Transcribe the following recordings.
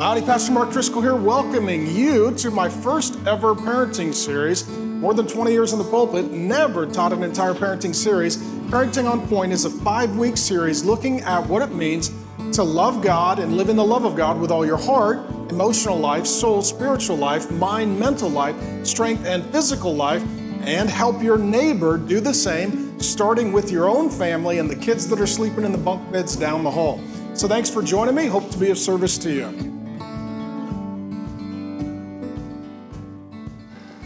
Howdy, Pastor Mark Driscoll here, welcoming you to my first ever parenting series. More than 20 years in the pulpit, never taught an entire parenting series. Parenting on Point is a five week series looking at what it means to love God and live in the love of God with all your heart, emotional life, soul, spiritual life, mind, mental life, strength, and physical life, and help your neighbor do the same, starting with your own family and the kids that are sleeping in the bunk beds down the hall. So thanks for joining me. Hope to be of service to you.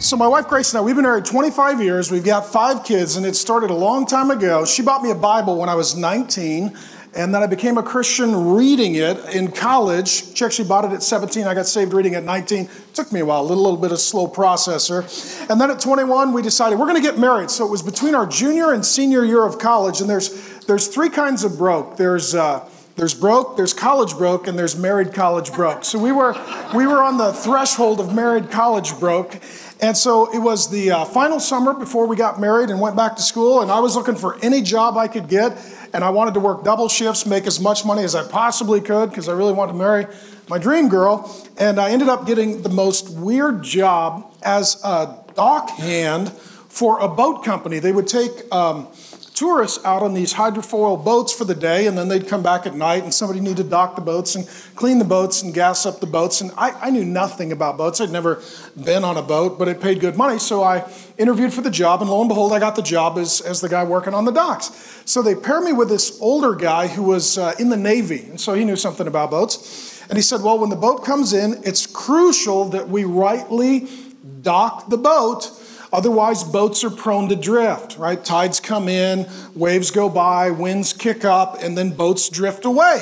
So, my wife Grace and I, we've been married 25 years. We've got five kids, and it started a long time ago. She bought me a Bible when I was 19, and then I became a Christian reading it in college. She actually bought it at 17. I got saved reading at 19. It took me a while, a little, little bit of slow processor. And then at 21, we decided we're going to get married. So, it was between our junior and senior year of college, and there's, there's three kinds of broke. There's uh, there's broke, there's college broke, and there's married college broke. So we were, we were on the threshold of married college broke. And so it was the uh, final summer before we got married and went back to school. And I was looking for any job I could get. And I wanted to work double shifts, make as much money as I possibly could because I really wanted to marry my dream girl. And I ended up getting the most weird job as a dock hand for a boat company. They would take um, tourists out on these hydrofoil boats for the day, and then they'd come back at night, and somebody needed to dock the boats and clean the boats and gas up the boats. And I, I knew nothing about boats. I'd never been on a boat, but it paid good money. So I interviewed for the job, and lo and behold, I got the job as, as the guy working on the docks. So they paired me with this older guy who was uh, in the Navy, and so he knew something about boats. And he said, Well, when the boat comes in, it's crucial that we rightly dock the boat Otherwise, boats are prone to drift, right? Tides come in, waves go by, winds kick up, and then boats drift away.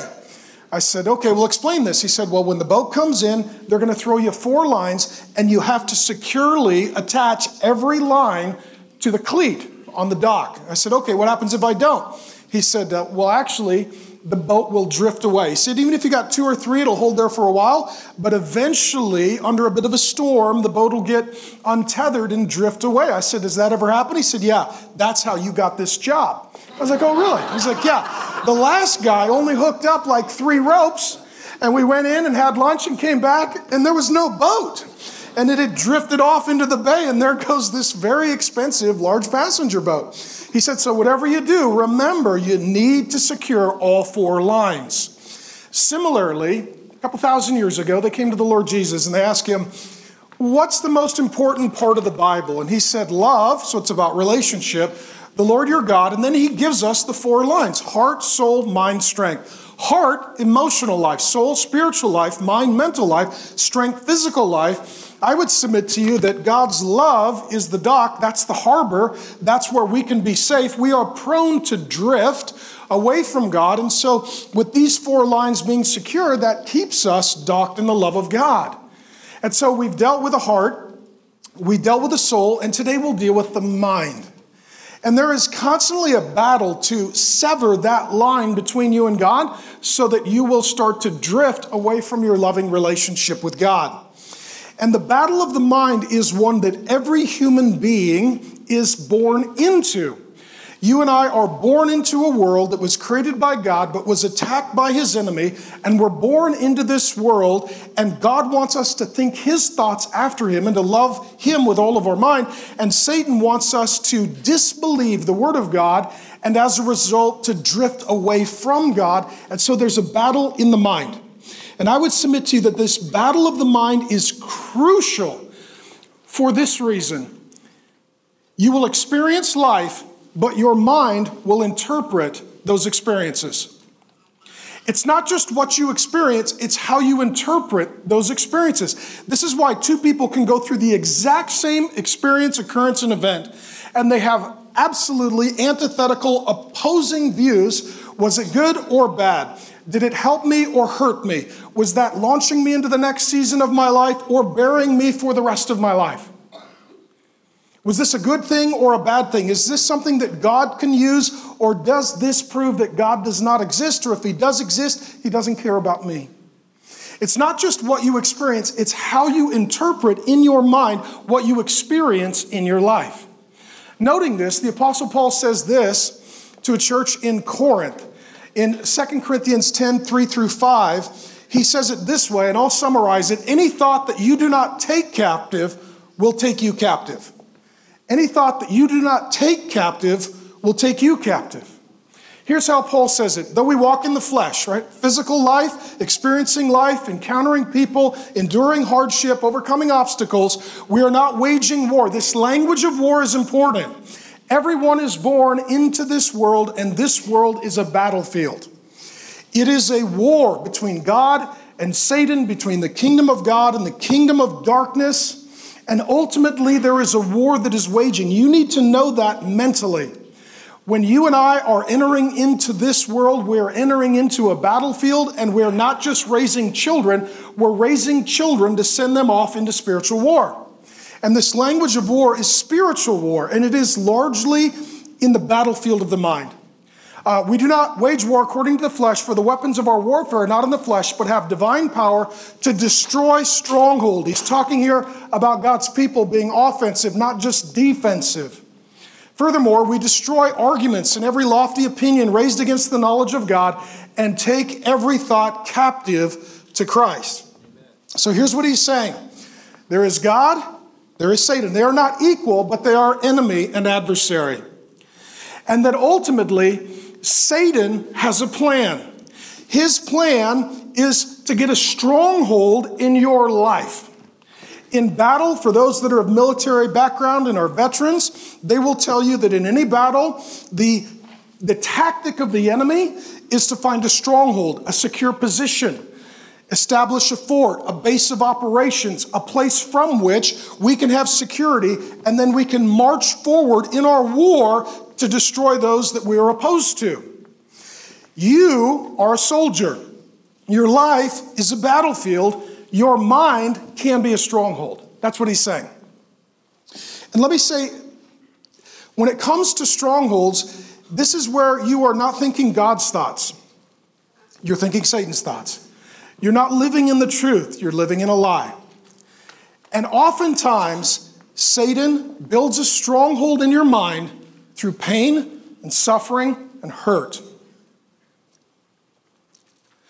I said, okay, well, explain this. He said, well, when the boat comes in, they're going to throw you four lines, and you have to securely attach every line to the cleat on the dock. I said, okay, what happens if I don't? He said, uh, well, actually, the boat will drift away. Said, even if you got two or three, it'll hold there for a while, but eventually, under a bit of a storm, the boat will get untethered and drift away. I said, Does that ever happen? He said, Yeah, that's how you got this job. I was like, Oh, really? He's like, Yeah. The last guy only hooked up like three ropes, and we went in and had lunch and came back, and there was no boat. And it had drifted off into the bay, and there goes this very expensive large passenger boat. He said, So, whatever you do, remember you need to secure all four lines. Similarly, a couple thousand years ago, they came to the Lord Jesus and they asked him, What's the most important part of the Bible? And he said, Love, so it's about relationship, the Lord your God. And then he gives us the four lines heart, soul, mind, strength. Heart, emotional life, soul, spiritual life, mind, mental life, strength, physical life I would submit to you that God's love is the dock, that's the harbor, that's where we can be safe. We are prone to drift away from God. And so, with these four lines being secure, that keeps us docked in the love of God. And so, we've dealt with the heart, we dealt with the soul, and today we'll deal with the mind. And there is constantly a battle to sever that line between you and God so that you will start to drift away from your loving relationship with God. And the battle of the mind is one that every human being is born into. You and I are born into a world that was created by God but was attacked by his enemy, and we're born into this world, and God wants us to think his thoughts after him and to love him with all of our mind. And Satan wants us to disbelieve the word of God and as a result to drift away from God. And so there's a battle in the mind. And I would submit to you that this battle of the mind is crucial for this reason. You will experience life, but your mind will interpret those experiences. It's not just what you experience, it's how you interpret those experiences. This is why two people can go through the exact same experience, occurrence, and event, and they have absolutely antithetical, opposing views. Was it good or bad? Did it help me or hurt me? Was that launching me into the next season of my life or burying me for the rest of my life? Was this a good thing or a bad thing? Is this something that God can use or does this prove that God does not exist? Or if He does exist, He doesn't care about me? It's not just what you experience, it's how you interpret in your mind what you experience in your life. Noting this, the Apostle Paul says this to a church in Corinth in 2 Corinthians 10 3 through 5, he says it this way, and I'll summarize it any thought that you do not take captive will take you captive. Any thought that you do not take captive will take you captive. Here's how Paul says it. Though we walk in the flesh, right? Physical life, experiencing life, encountering people, enduring hardship, overcoming obstacles, we are not waging war. This language of war is important. Everyone is born into this world, and this world is a battlefield. It is a war between God and Satan, between the kingdom of God and the kingdom of darkness. And ultimately, there is a war that is waging. You need to know that mentally. When you and I are entering into this world, we're entering into a battlefield, and we're not just raising children, we're raising children to send them off into spiritual war. And this language of war is spiritual war, and it is largely in the battlefield of the mind. Uh, we do not wage war according to the flesh, for the weapons of our warfare are not in the flesh, but have divine power to destroy stronghold. He's talking here about God's people being offensive, not just defensive. Furthermore, we destroy arguments and every lofty opinion raised against the knowledge of God and take every thought captive to Christ. So here's what he's saying there is God, there is Satan. They are not equal, but they are enemy and adversary. And that ultimately, Satan has a plan. His plan is to get a stronghold in your life. In battle, for those that are of military background and are veterans, they will tell you that in any battle, the, the tactic of the enemy is to find a stronghold, a secure position, establish a fort, a base of operations, a place from which we can have security, and then we can march forward in our war to destroy those that we are opposed to. You are a soldier. Your life is a battlefield your mind can be a stronghold. That's what he's saying. And let me say, when it comes to strongholds, this is where you are not thinking God's thoughts. You're thinking Satan's thoughts. You're not living in the truth, you're living in a lie. And oftentimes, Satan builds a stronghold in your mind through pain and suffering and hurt.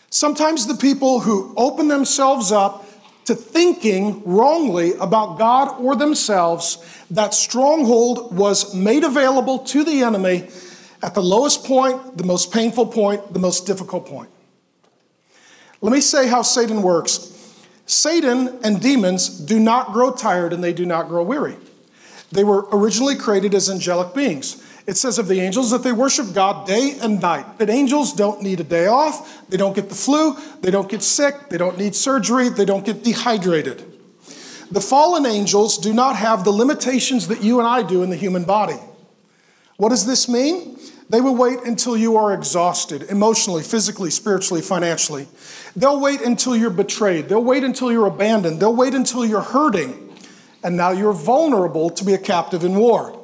Sometimes the people who open themselves up to thinking wrongly about God or themselves, that stronghold was made available to the enemy at the lowest point, the most painful point, the most difficult point. Let me say how Satan works. Satan and demons do not grow tired and they do not grow weary. They were originally created as angelic beings. It says of the angels that they worship God day and night. But angels don't need a day off. They don't get the flu. They don't get sick. They don't need surgery. They don't get dehydrated. The fallen angels do not have the limitations that you and I do in the human body. What does this mean? They will wait until you are exhausted emotionally, physically, spiritually, financially. They'll wait until you're betrayed. They'll wait until you're abandoned. They'll wait until you're hurting. And now you're vulnerable to be a captive in war.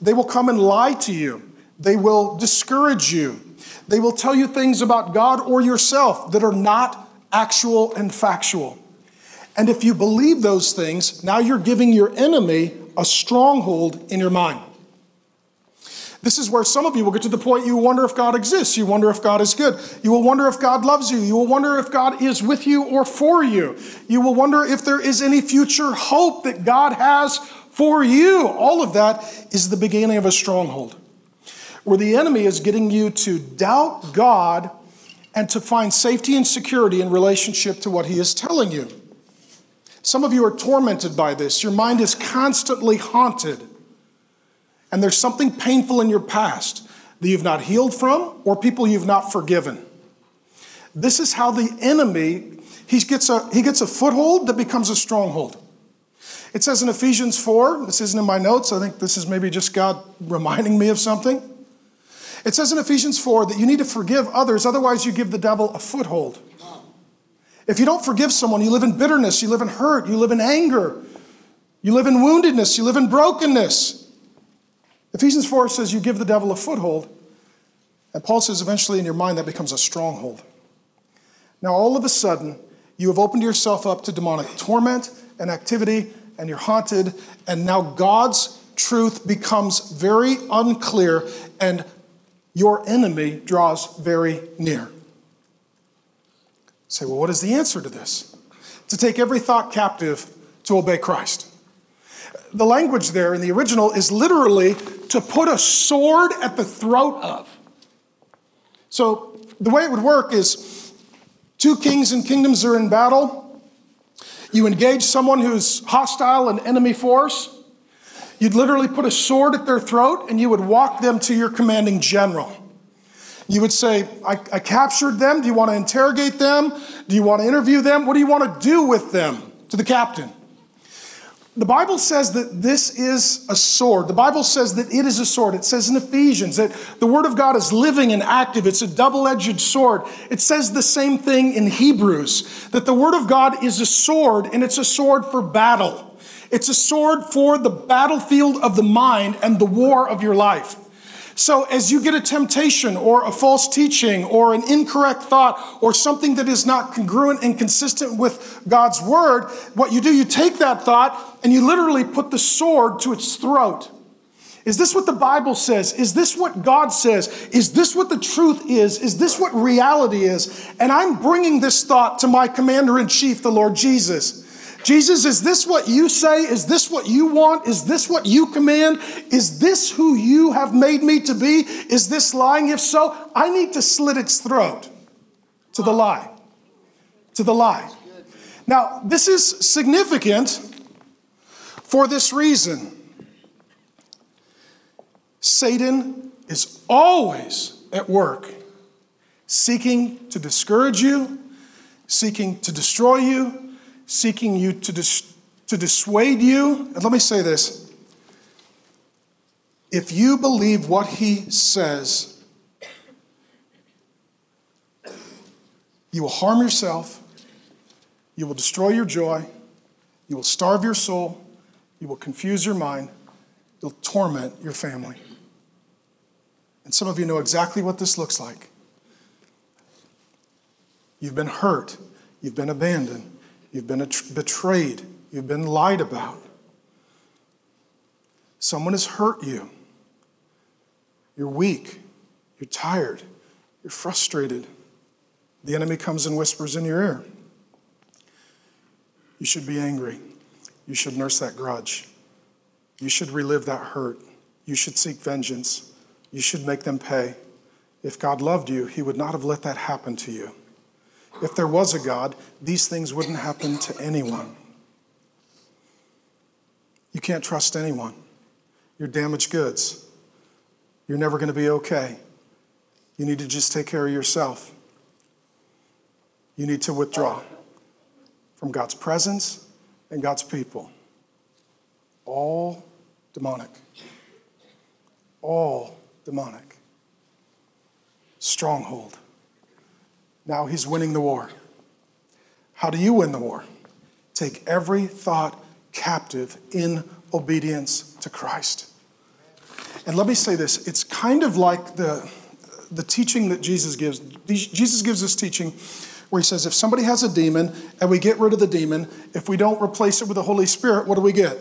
They will come and lie to you. They will discourage you. They will tell you things about God or yourself that are not actual and factual. And if you believe those things, now you're giving your enemy a stronghold in your mind. This is where some of you will get to the point you wonder if God exists. You wonder if God is good. You will wonder if God loves you. You will wonder if God is with you or for you. You will wonder if there is any future hope that God has for you. All of that is the beginning of a stronghold where the enemy is getting you to doubt God and to find safety and security in relationship to what he is telling you. Some of you are tormented by this. Your mind is constantly haunted, and there's something painful in your past that you've not healed from or people you've not forgiven. This is how the enemy he gets a, he gets a foothold that becomes a stronghold. It says in Ephesians 4, this isn't in my notes, I think this is maybe just God reminding me of something. It says in Ephesians 4 that you need to forgive others, otherwise, you give the devil a foothold. If you don't forgive someone, you live in bitterness, you live in hurt, you live in anger, you live in woundedness, you live in brokenness. Ephesians 4 says you give the devil a foothold. And Paul says eventually in your mind that becomes a stronghold. Now, all of a sudden, you have opened yourself up to demonic torment and activity and you're haunted, and now God's truth becomes very unclear, and your enemy draws very near. say, well, what is the answer to this? To take every thought captive to obey Christ. The language there in the original is literally to put a sword at the throat of. So the way it would work is two kings and kingdoms are in battle. You engage someone who's hostile and enemy force. You'd literally put a sword at their throat and you would walk them to your commanding general. You would say, I, I, captured them. Do you want to interrogate them? Do you want to interview them? What do you want to do with them? To the captain. The Bible says that this is a sword. The Bible says that it is a sword. It says in Ephesians that the Word of God is living and active. It's a double edged sword. It says the same thing in Hebrews that the Word of God is a sword and it's a sword for battle. It's a sword for the battlefield of the mind and the war of your life. So, as you get a temptation or a false teaching or an incorrect thought or something that is not congruent and consistent with God's word, what you do, you take that thought and you literally put the sword to its throat. Is this what the Bible says? Is this what God says? Is this what the truth is? Is this what reality is? And I'm bringing this thought to my commander in chief, the Lord Jesus. Jesus, is this what you say? Is this what you want? Is this what you command? Is this who you have made me to be? Is this lying? If so, I need to slit its throat to the lie. To the lie. Now, this is significant for this reason Satan is always at work, seeking to discourage you, seeking to destroy you seeking you to, dis- to dissuade you. And let me say this. If you believe what he says, you will harm yourself, you will destroy your joy, you will starve your soul, you will confuse your mind, you'll torment your family. And some of you know exactly what this looks like. You've been hurt, you've been abandoned, You've been betrayed. You've been lied about. Someone has hurt you. You're weak. You're tired. You're frustrated. The enemy comes and whispers in your ear. You should be angry. You should nurse that grudge. You should relive that hurt. You should seek vengeance. You should make them pay. If God loved you, He would not have let that happen to you. If there was a God, these things wouldn't happen to anyone. You can't trust anyone. You're damaged goods. You're never going to be okay. You need to just take care of yourself. You need to withdraw from God's presence and God's people. All demonic. All demonic. Stronghold. Now he's winning the war. How do you win the war? Take every thought captive in obedience to Christ. And let me say this it's kind of like the, the teaching that Jesus gives. Jesus gives this teaching where he says, if somebody has a demon and we get rid of the demon, if we don't replace it with the Holy Spirit, what do we get?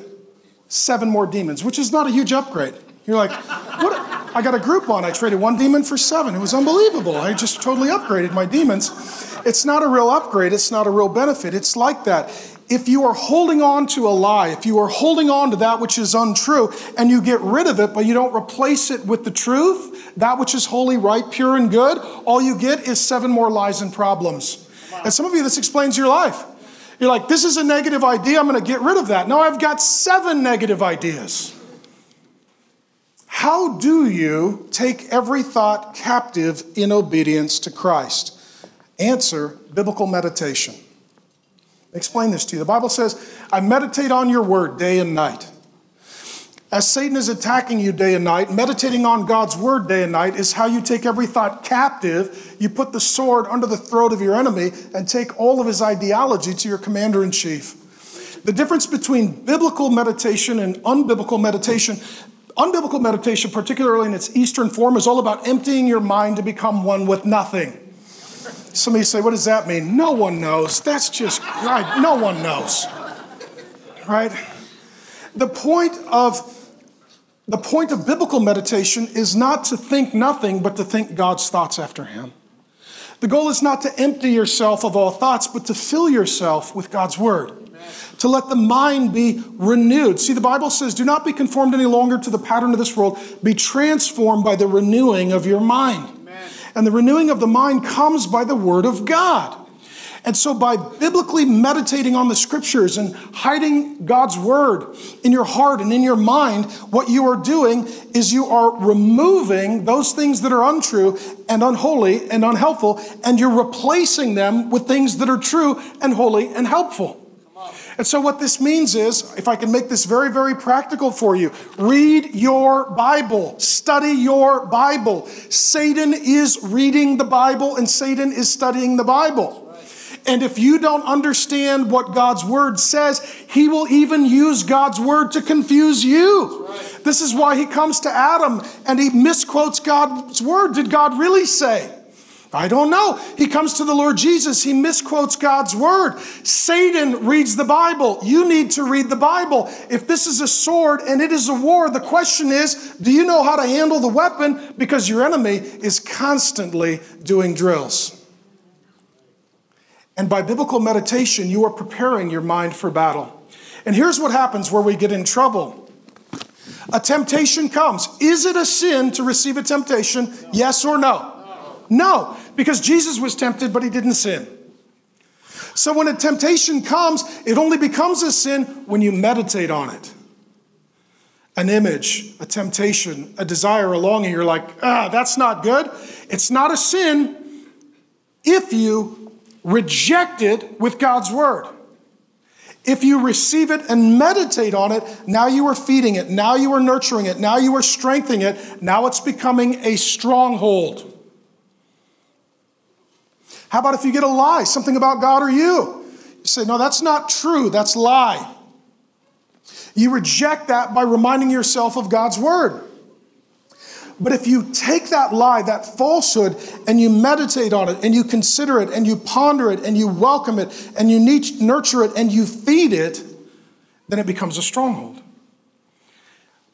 Seven more demons, which is not a huge upgrade. You're like, what? I got a Groupon. I traded one demon for seven. It was unbelievable. I just totally upgraded my demons. It's not a real upgrade, it's not a real benefit. It's like that. If you are holding on to a lie, if you are holding on to that which is untrue, and you get rid of it, but you don't replace it with the truth, that which is holy, right, pure, and good, all you get is seven more lies and problems. And some of you, this explains your life. You're like, this is a negative idea, I'm going to get rid of that. No, I've got seven negative ideas. How do you take every thought captive in obedience to Christ? Answer biblical meditation. Explain this to you. The Bible says, I meditate on your word day and night. As Satan is attacking you day and night, meditating on God's word day and night is how you take every thought captive. You put the sword under the throat of your enemy and take all of his ideology to your commander in chief. The difference between biblical meditation and unbiblical meditation Unbiblical meditation, particularly in its Eastern form, is all about emptying your mind to become one with nothing. Some of you say, What does that mean? No one knows. That's just right. No one knows. Right? The point of the point of biblical meditation is not to think nothing, but to think God's thoughts after Him. The goal is not to empty yourself of all thoughts, but to fill yourself with God's word. To let the mind be renewed. See, the Bible says, do not be conformed any longer to the pattern of this world, be transformed by the renewing of your mind. Amen. And the renewing of the mind comes by the word of God. And so, by biblically meditating on the scriptures and hiding God's word in your heart and in your mind, what you are doing is you are removing those things that are untrue and unholy and unhelpful, and you're replacing them with things that are true and holy and helpful. And so, what this means is, if I can make this very, very practical for you, read your Bible, study your Bible. Satan is reading the Bible, and Satan is studying the Bible. And if you don't understand what God's word says, he will even use God's word to confuse you. Right. This is why he comes to Adam and he misquotes God's word. Did God really say? I don't know. He comes to the Lord Jesus. He misquotes God's word. Satan reads the Bible. You need to read the Bible. If this is a sword and it is a war, the question is do you know how to handle the weapon? Because your enemy is constantly doing drills. And by biblical meditation, you are preparing your mind for battle. And here's what happens where we get in trouble a temptation comes. Is it a sin to receive a temptation? No. Yes or no? no? No, because Jesus was tempted, but he didn't sin. So when a temptation comes, it only becomes a sin when you meditate on it. An image, a temptation, a desire, a longing, you're like, ah, that's not good. It's not a sin if you reject it with God's word. If you receive it and meditate on it, now you are feeding it, now you are nurturing it, now you are strengthening it, now it's becoming a stronghold. How about if you get a lie, something about God or you? You say, no, that's not true, that's lie. You reject that by reminding yourself of God's word. But if you take that lie, that falsehood, and you meditate on it, and you consider it, and you ponder it, and you welcome it, and you nurture it, and you feed it, then it becomes a stronghold.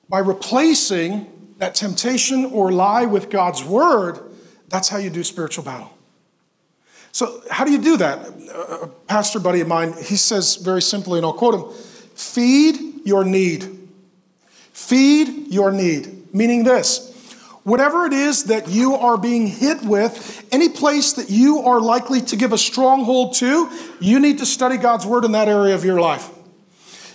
By replacing that temptation or lie with God's word, that's how you do spiritual battle. So, how do you do that? A pastor buddy of mine, he says very simply, and I'll quote him feed your need. Feed your need. Meaning this Whatever it is that you are being hit with, any place that you are likely to give a stronghold to, you need to study God's word in that area of your life.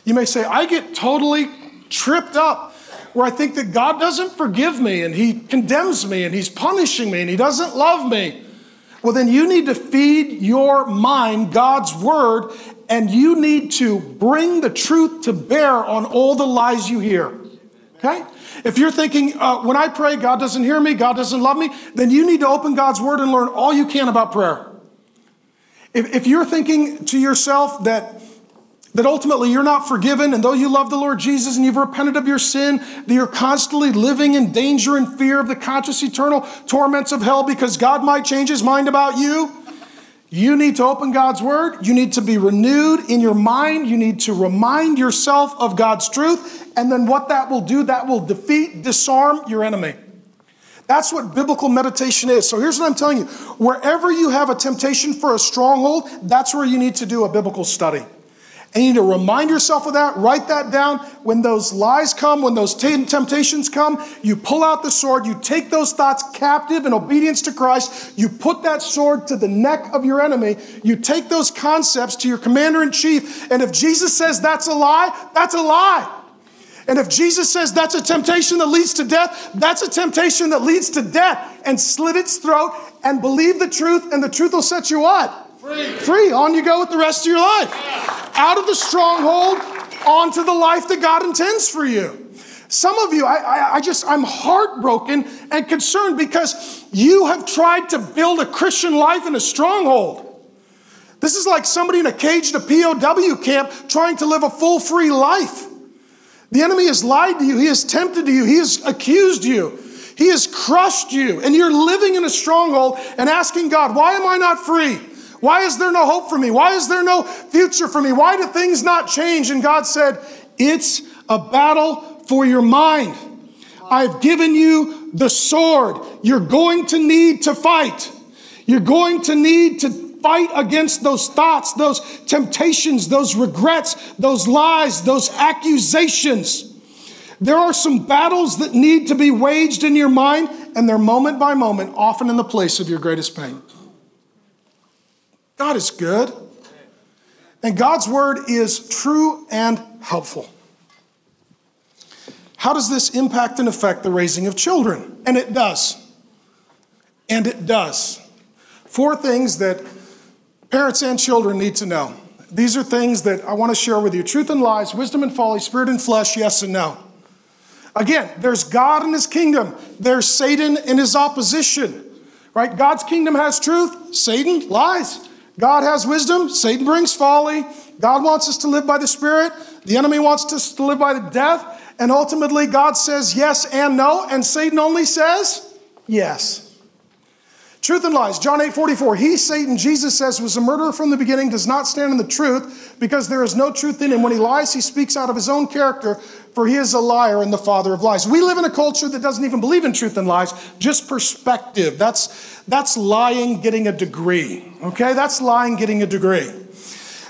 You may say, I get totally tripped up where I think that God doesn't forgive me and He condemns me and He's punishing me and He doesn't love me. Well, then you need to feed your mind God's word and you need to bring the truth to bear on all the lies you hear. Okay? If you're thinking, uh, when I pray, God doesn't hear me, God doesn't love me, then you need to open God's word and learn all you can about prayer. If, if you're thinking to yourself that, that ultimately you're not forgiven, and though you love the Lord Jesus and you've repented of your sin, that you're constantly living in danger and fear of the conscious eternal torments of hell because God might change his mind about you, you need to open God's word. You need to be renewed in your mind. You need to remind yourself of God's truth. And then what that will do, that will defeat, disarm your enemy. That's what biblical meditation is. So here's what I'm telling you wherever you have a temptation for a stronghold, that's where you need to do a biblical study. And you need to remind yourself of that, write that down. When those lies come, when those t- temptations come, you pull out the sword, you take those thoughts captive in obedience to Christ, you put that sword to the neck of your enemy, you take those concepts to your commander in chief, and if Jesus says that's a lie, that's a lie. And if Jesus says that's a temptation that leads to death, that's a temptation that leads to death. And slit its throat and believe the truth, and the truth will set you what? Free. Free. On you go with the rest of your life. Out of the stronghold, onto the life that God intends for you. Some of you, I, I, I, just, I'm heartbroken and concerned because you have tried to build a Christian life in a stronghold. This is like somebody in a caged a POW camp trying to live a full free life. The enemy has lied to you, he has tempted you, he has accused you, he has crushed you, and you're living in a stronghold and asking God, why am I not free? Why is there no hope for me? Why is there no future for me? Why do things not change? And God said, It's a battle for your mind. I've given you the sword you're going to need to fight. You're going to need to fight against those thoughts, those temptations, those regrets, those lies, those accusations. There are some battles that need to be waged in your mind, and they're moment by moment, often in the place of your greatest pain. God is good, and God's word is true and helpful. How does this impact and affect the raising of children? And it does. And it does. Four things that parents and children need to know. These are things that I want to share with you truth and lies, wisdom and folly, spirit and flesh, yes and no. Again, there's God and his kingdom, there's Satan and his opposition. Right? God's kingdom has truth, Satan lies. God has wisdom, Satan brings folly. God wants us to live by the Spirit, the enemy wants us to live by the death. And ultimately, God says yes and no, and Satan only says yes. Truth and lies. John 8 44. He, Satan, Jesus says, was a murderer from the beginning, does not stand in the truth because there is no truth in him. When he lies, he speaks out of his own character, for he is a liar and the father of lies. We live in a culture that doesn't even believe in truth and lies, just perspective. That's, that's lying getting a degree. Okay? That's lying getting a degree.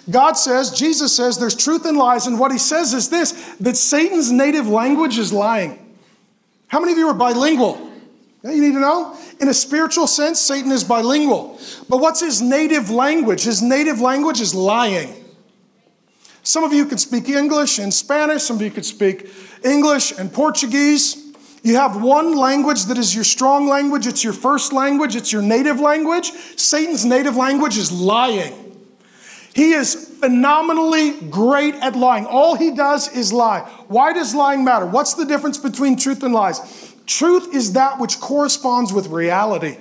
God says, Jesus says, there's truth and lies, and what he says is this that Satan's native language is lying. How many of you are bilingual? You need to know. In a spiritual sense, Satan is bilingual. But what's his native language? His native language is lying. Some of you can speak English and Spanish, some of you could speak English and Portuguese. You have one language that is your strong language, it's your first language, it's your native language. Satan's native language is lying. He is phenomenally great at lying. All he does is lie. Why does lying matter? What's the difference between truth and lies? Truth is that which corresponds with reality.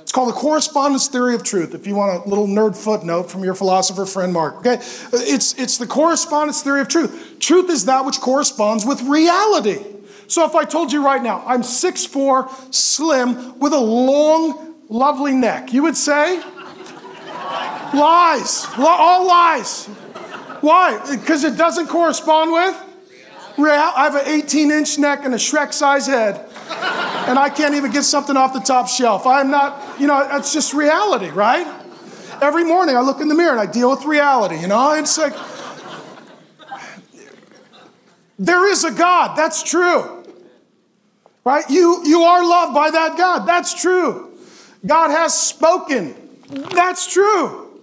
It's called the correspondence theory of truth. If you want a little nerd footnote from your philosopher friend Mark, okay? It's, it's the correspondence theory of truth. Truth is that which corresponds with reality. So if I told you right now, I'm 6'4, slim, with a long, lovely neck, you would say, lies. All lies. Why? Because it doesn't correspond with. I have an 18 inch neck and a Shrek size head. And I can't even get something off the top shelf. I'm not, you know, it's just reality, right? Every morning I look in the mirror and I deal with reality, you know? It's like, there is a God, that's true. Right? You, you are loved by that God, that's true. God has spoken, that's true.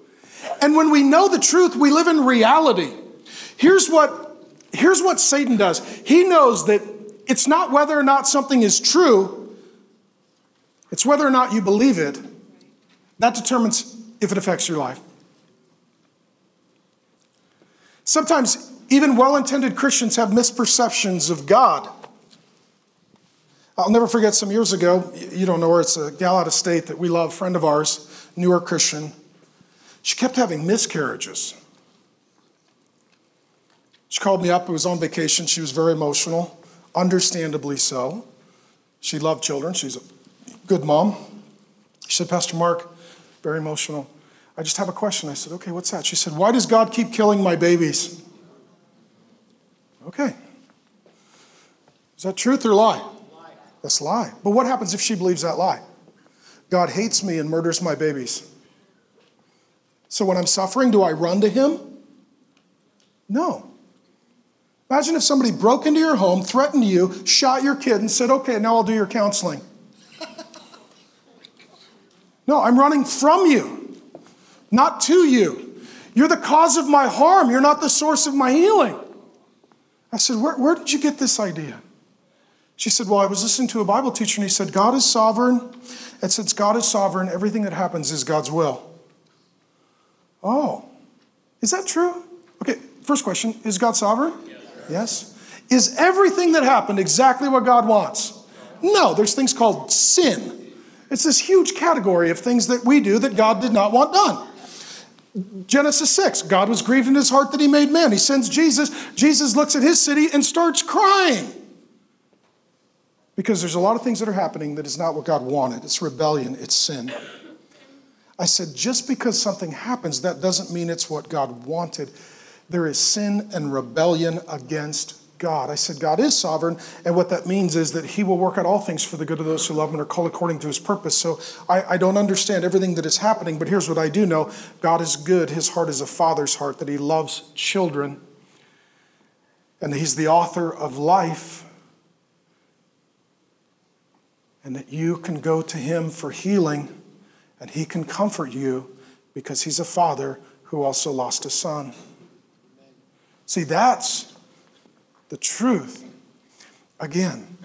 And when we know the truth, we live in reality. Here's what here's what Satan does he knows that it's not whether or not something is true, it's whether or not you believe it. That determines if it affects your life. Sometimes even well intended Christians have misperceptions of God. I'll never forget some years ago, you don't know her, it's a gal out of state that we love, friend of ours, newer Christian. She kept having miscarriages. She called me up. It was on vacation. She was very emotional, understandably so. She loved children. She's a good mom. She said, Pastor Mark, very emotional. I just have a question. I said, okay, what's that? She said, why does God keep killing my babies? Okay. Is that truth or lie? lie? That's lie. But what happens if she believes that lie? God hates me and murders my babies. So when I'm suffering, do I run to him? No. Imagine if somebody broke into your home, threatened you, shot your kid, and said, okay, now I'll do your counseling. no, I'm running from you, not to you. You're the cause of my harm. You're not the source of my healing. I said, where, where did you get this idea? She said, Well, I was listening to a Bible teacher and he said, God is sovereign. And since God is sovereign, everything that happens is God's will. Oh, is that true? Okay, first question Is God sovereign? Yes. Is everything that happened exactly what God wants? No, there's things called sin. It's this huge category of things that we do that God did not want done. Genesis 6, God was grieved in his heart that he made man. He sends Jesus. Jesus looks at his city and starts crying. Because there's a lot of things that are happening that is not what God wanted. It's rebellion, it's sin. I said, just because something happens, that doesn't mean it's what God wanted there is sin and rebellion against God. I said, God is sovereign, and what that means is that He will work out all things for the good of those who love Him and are called according to His purpose. So I, I don't understand everything that is happening, but here's what I do know God is good. His heart is a father's heart, that He loves children, and He's the author of life, and that you can go to Him for healing, and He can comfort you because He's a father who also lost a son. See, that's the truth. Again,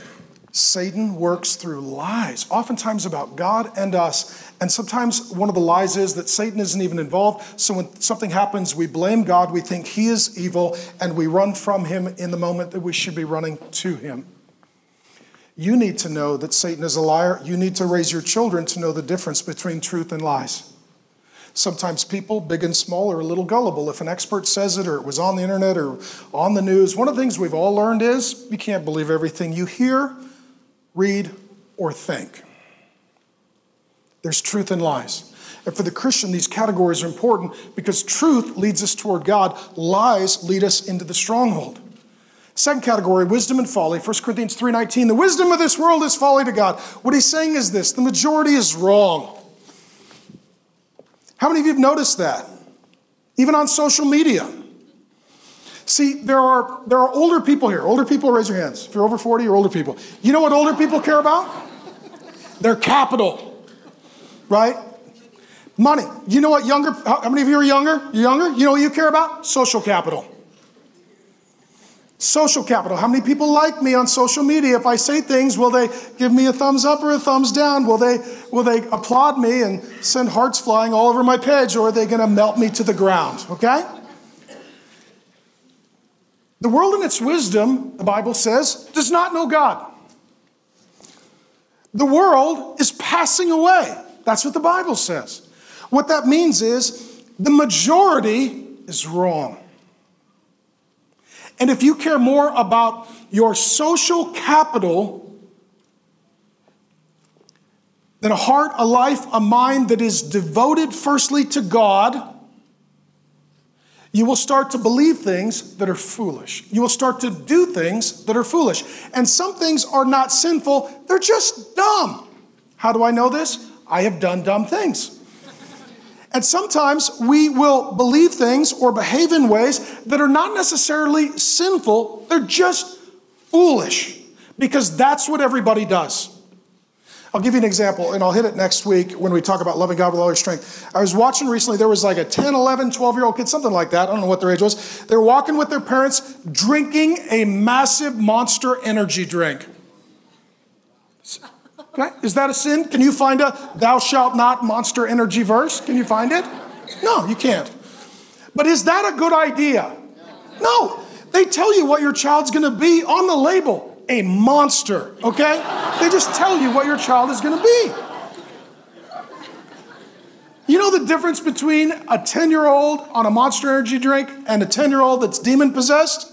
Satan works through lies, oftentimes about God and us. And sometimes one of the lies is that Satan isn't even involved. So when something happens, we blame God, we think he is evil, and we run from him in the moment that we should be running to him. You need to know that Satan is a liar. You need to raise your children to know the difference between truth and lies. Sometimes people, big and small, are a little gullible. If an expert says it or it was on the internet or on the news, one of the things we've all learned is you can't believe everything you hear, read, or think. There's truth and lies. And for the Christian, these categories are important because truth leads us toward God, lies lead us into the stronghold. Second category, wisdom and folly. 1 Corinthians 3:19. The wisdom of this world is folly to God. What he's saying is this: the majority is wrong. How many of you have noticed that? Even on social media. See, there are, there are older people here. Older people, raise your hands. If you're over 40, you're older people. You know what older people care about? Their capital, right? Money. You know what younger, how many of you are younger? You're younger? You know what you care about? Social capital. Social capital. How many people like me on social media? If I say things, will they give me a thumbs up or a thumbs down? Will they, will they applaud me and send hearts flying all over my page, or are they going to melt me to the ground? Okay? The world in its wisdom, the Bible says, does not know God. The world is passing away. That's what the Bible says. What that means is the majority is wrong. And if you care more about your social capital than a heart, a life, a mind that is devoted firstly to God, you will start to believe things that are foolish. You will start to do things that are foolish. And some things are not sinful, they're just dumb. How do I know this? I have done dumb things. And sometimes we will believe things or behave in ways that are not necessarily sinful, they're just foolish because that's what everybody does. I'll give you an example, and I'll hit it next week when we talk about loving God with all your strength. I was watching recently, there was like a 10, 11, 12 year old kid, something like that. I don't know what their age was. They were walking with their parents, drinking a massive monster energy drink. Okay? Is that a sin? Can you find a thou shalt not monster energy verse? Can you find it? No, you can't. But is that a good idea? No. They tell you what your child's gonna be on the label a monster, okay? They just tell you what your child is gonna be. You know the difference between a 10 year old on a monster energy drink and a 10 year old that's demon possessed?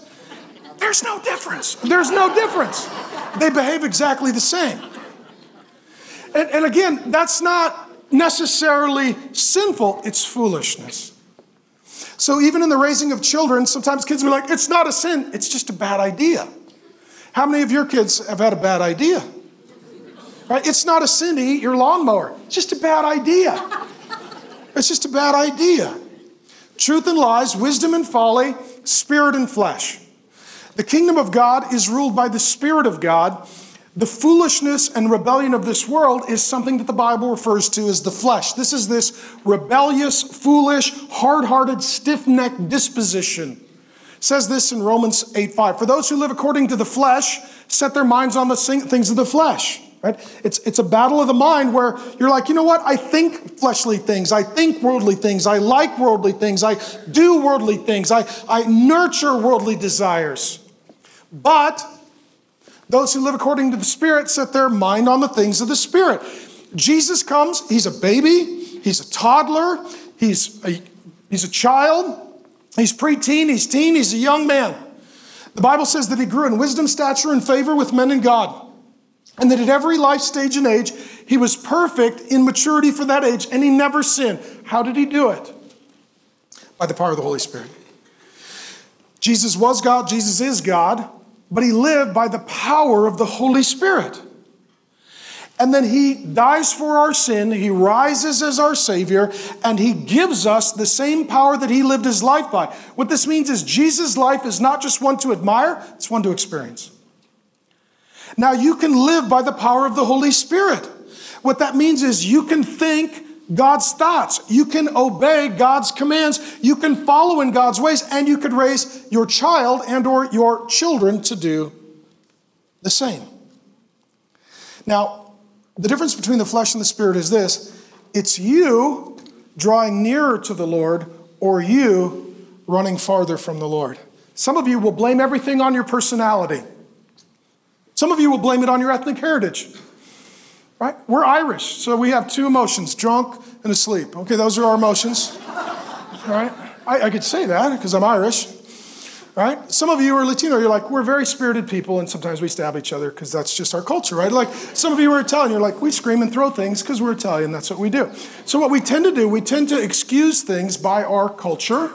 There's no difference. There's no difference. They behave exactly the same. And, and again, that's not necessarily sinful, it's foolishness. So even in the raising of children, sometimes kids are like, it's not a sin, it's just a bad idea. How many of your kids have had a bad idea? Right? It's not a sin to eat your lawnmower. It's just a bad idea. It's just a bad idea. Truth and lies, wisdom and folly, spirit and flesh. The kingdom of God is ruled by the Spirit of God, the foolishness and rebellion of this world is something that the Bible refers to as the flesh. This is this rebellious, foolish, hard hearted, stiff necked disposition. It says this in Romans 8 5. For those who live according to the flesh set their minds on the things of the flesh. Right? It's, it's a battle of the mind where you're like, you know what? I think fleshly things. I think worldly things. I like worldly things. I do worldly things. I, I nurture worldly desires. But those who live according to the Spirit set their mind on the things of the Spirit. Jesus comes, he's a baby, he's a toddler, he's a, he's a child, he's preteen, he's teen, he's a young man. The Bible says that he grew in wisdom, stature, and favor with men and God. And that at every life stage and age, he was perfect in maturity for that age, and he never sinned. How did he do it? By the power of the Holy Spirit. Jesus was God, Jesus is God, but he lived by the power of the Holy Spirit. And then he dies for our sin, he rises as our Savior, and he gives us the same power that he lived his life by. What this means is Jesus' life is not just one to admire, it's one to experience. Now you can live by the power of the Holy Spirit. What that means is you can think God's thoughts, you can obey God's commands, you can follow in God's ways, and you could raise your child and or your children to do the same. Now, the difference between the flesh and the spirit is this it's you drawing nearer to the Lord or you running farther from the Lord. Some of you will blame everything on your personality. Some of you will blame it on your ethnic heritage. Right? We're Irish, so we have two emotions drunk and asleep. Okay, those are our emotions. Right? I, I could say that because I'm Irish right? Some of you are Latino, you're like, we're very spirited people, and sometimes we stab each other because that's just our culture, right? Like some of you are Italian, you're like, we scream and throw things because we're Italian, that's what we do. So, what we tend to do, we tend to excuse things by our culture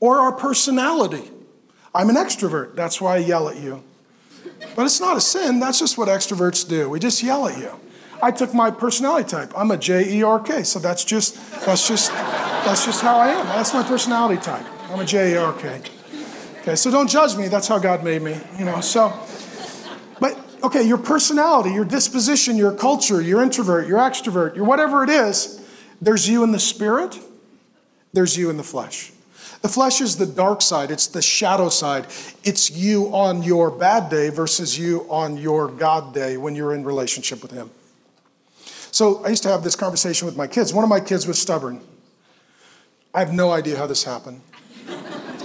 or our personality. I'm an extrovert, that's why I yell at you. But it's not a sin, that's just what extroverts do. We just yell at you. I took my personality type. I'm a J E R K, so that's just that's just that's just how I am. That's my personality type. I'm a J E R K. Okay, so don't judge me. That's how God made me, you know. So, but okay, your personality, your disposition, your culture, your introvert, your extrovert, your whatever it is, there's you in the spirit, there's you in the flesh. The flesh is the dark side, it's the shadow side. It's you on your bad day versus you on your God day when you're in relationship with Him. So I used to have this conversation with my kids. One of my kids was stubborn. I have no idea how this happened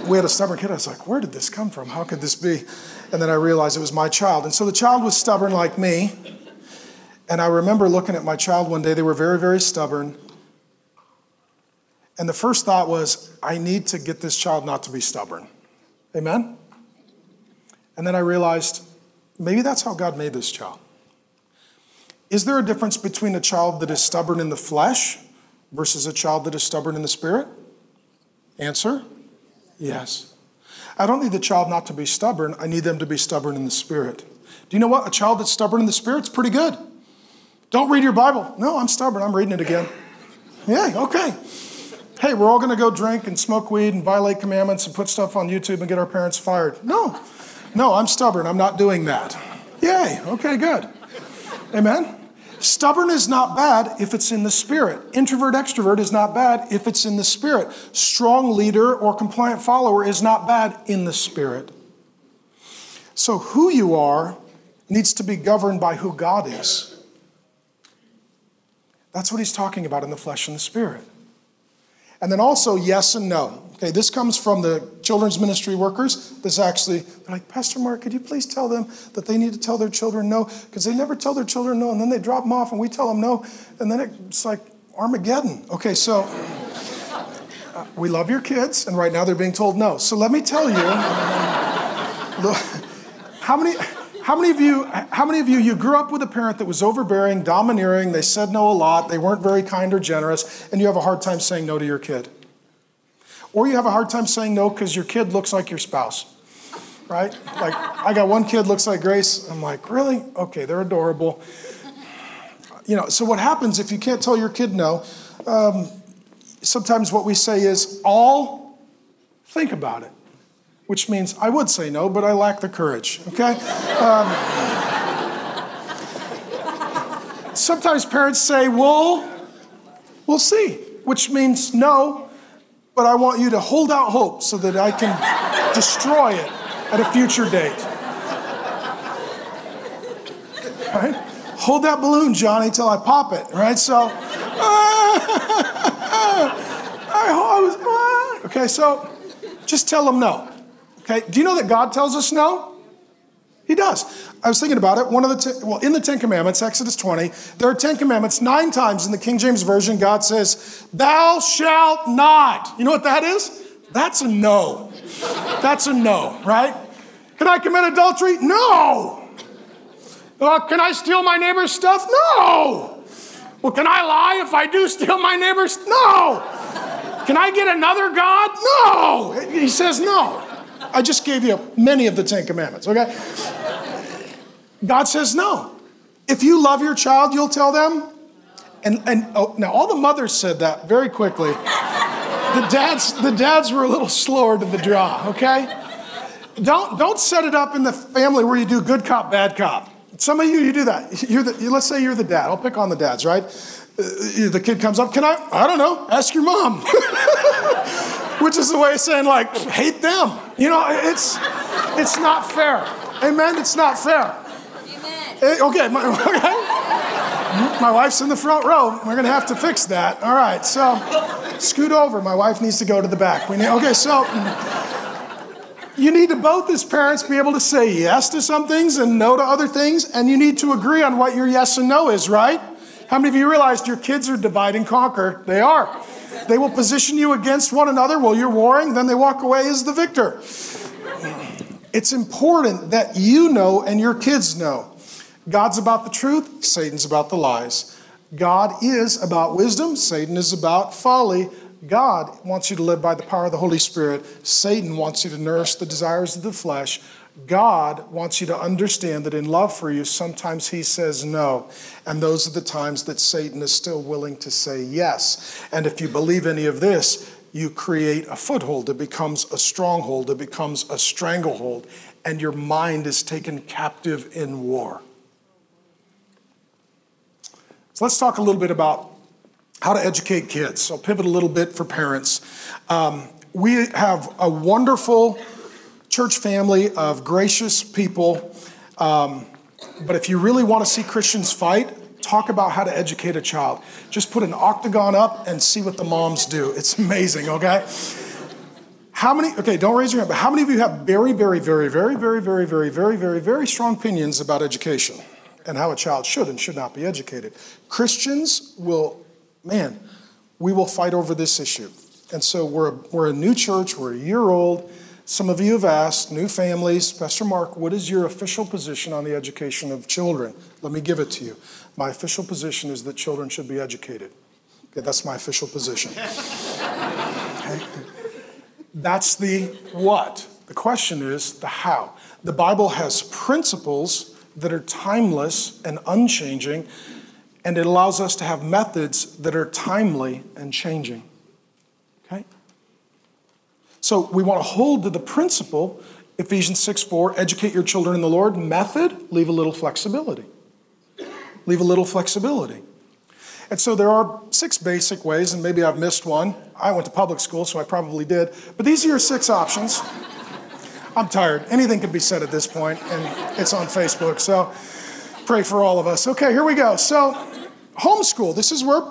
we had a stubborn kid. I was like, where did this come from? How could this be? And then I realized it was my child. And so the child was stubborn like me. And I remember looking at my child one day. They were very, very stubborn. And the first thought was, I need to get this child not to be stubborn. Amen? And then I realized, maybe that's how God made this child. Is there a difference between a child that is stubborn in the flesh versus a child that is stubborn in the spirit? Answer Yes. I don't need the child not to be stubborn. I need them to be stubborn in the spirit. Do you know what? A child that's stubborn in the spirit's pretty good. Don't read your Bible. No, I'm stubborn. I'm reading it again. Yeah, okay. Hey, we're all going to go drink and smoke weed and violate commandments and put stuff on YouTube and get our parents fired. No, no, I'm stubborn. I'm not doing that. Yay, okay, good. Amen. Stubborn is not bad if it's in the spirit. Introvert, extrovert is not bad if it's in the spirit. Strong leader or compliant follower is not bad in the spirit. So, who you are needs to be governed by who God is. That's what he's talking about in the flesh and the spirit. And then also, yes and no. Okay, this comes from the children's ministry workers. This actually, they're like, Pastor Mark, could you please tell them that they need to tell their children no? Because they never tell their children no, and then they drop them off, and we tell them no, and then it's like Armageddon. Okay, so uh, we love your kids, and right now they're being told no. So let me tell you, look, how many. How many of you, how many of you, you grew up with a parent that was overbearing, domineering, they said no a lot, they weren't very kind or generous, and you have a hard time saying no to your kid? Or you have a hard time saying no because your kid looks like your spouse, right? Like, I got one kid looks like Grace. I'm like, really? Okay, they're adorable. You know, so what happens if you can't tell your kid no? Um, sometimes what we say is, all think about it, which means I would say no, but I lack the courage, okay? Um, sometimes parents say, well, we'll see, which means no, but I want you to hold out hope so that I can destroy it at a future date. Right? Hold that balloon, Johnny, till I pop it, right? So, I was, okay, so just tell them no. Okay, do you know that God tells us no? He does. I was thinking about it. One of the ten, well, in the Ten Commandments, Exodus 20, there are Ten Commandments. Nine times in the King James Version, God says, "Thou shalt not." You know what that is? That's a no. That's a no, right? Can I commit adultery? No. Uh, can I steal my neighbor's stuff? No. Well, can I lie if I do steal my neighbor's? No. Can I get another God? No. He says no. I just gave you many of the Ten Commandments, okay? God says no. If you love your child, you'll tell them. And, and oh, now all the mothers said that very quickly. The dads, the dads were a little slower to the draw, okay? Don't, don't set it up in the family where you do good cop, bad cop. Some of you, you do that. You're the, let's say you're the dad. I'll pick on the dads, right? Uh, the kid comes up, can I? I don't know, ask your mom. Is the way of saying, like, hate them. You know, it's, it's not fair. Amen? It's not fair. Amen. Okay, my, okay. My wife's in the front row. We're going to have to fix that. All right, so scoot over. My wife needs to go to the back. We need, okay, so you need to both as parents be able to say yes to some things and no to other things, and you need to agree on what your yes and no is, right? How many of you realized your kids are divide and conquer? They are. They will position you against one another while you're warring, then they walk away as the victor. It's important that you know and your kids know. God's about the truth, Satan's about the lies. God is about wisdom, Satan is about folly. God wants you to live by the power of the Holy Spirit. Satan wants you to nourish the desires of the flesh. God wants you to understand that in love for you, sometimes He says no. And those are the times that Satan is still willing to say yes. And if you believe any of this, you create a foothold. It becomes a stronghold. It becomes a stranglehold. And your mind is taken captive in war. So let's talk a little bit about how to educate kids. I'll pivot a little bit for parents. Um, we have a wonderful church family of gracious people. Um, but if you really want to see Christians fight, talk about how to educate a child. Just put an octagon up and see what the moms do. It's amazing, okay? How many, okay, don't raise your hand, but how many of you have very, very, very, very, very, very, very, very, very, very strong opinions about education and how a child should and should not be educated? Christians will, man, we will fight over this issue. And so we're, we're a new church, we're a year old. Some of you have asked, new families, Pastor Mark, what is your official position on the education of children? Let me give it to you. My official position is that children should be educated. Okay, that's my official position. Okay? That's the what. The question is the how. The Bible has principles that are timeless and unchanging, and it allows us to have methods that are timely and changing. So we want to hold to the principle, Ephesians 6 4, educate your children in the Lord. Method, leave a little flexibility. Leave a little flexibility. And so there are six basic ways, and maybe I've missed one. I went to public school, so I probably did. But these are your six options. I'm tired. Anything can be said at this point, and it's on Facebook. So pray for all of us. Okay, here we go. So, homeschool. This is where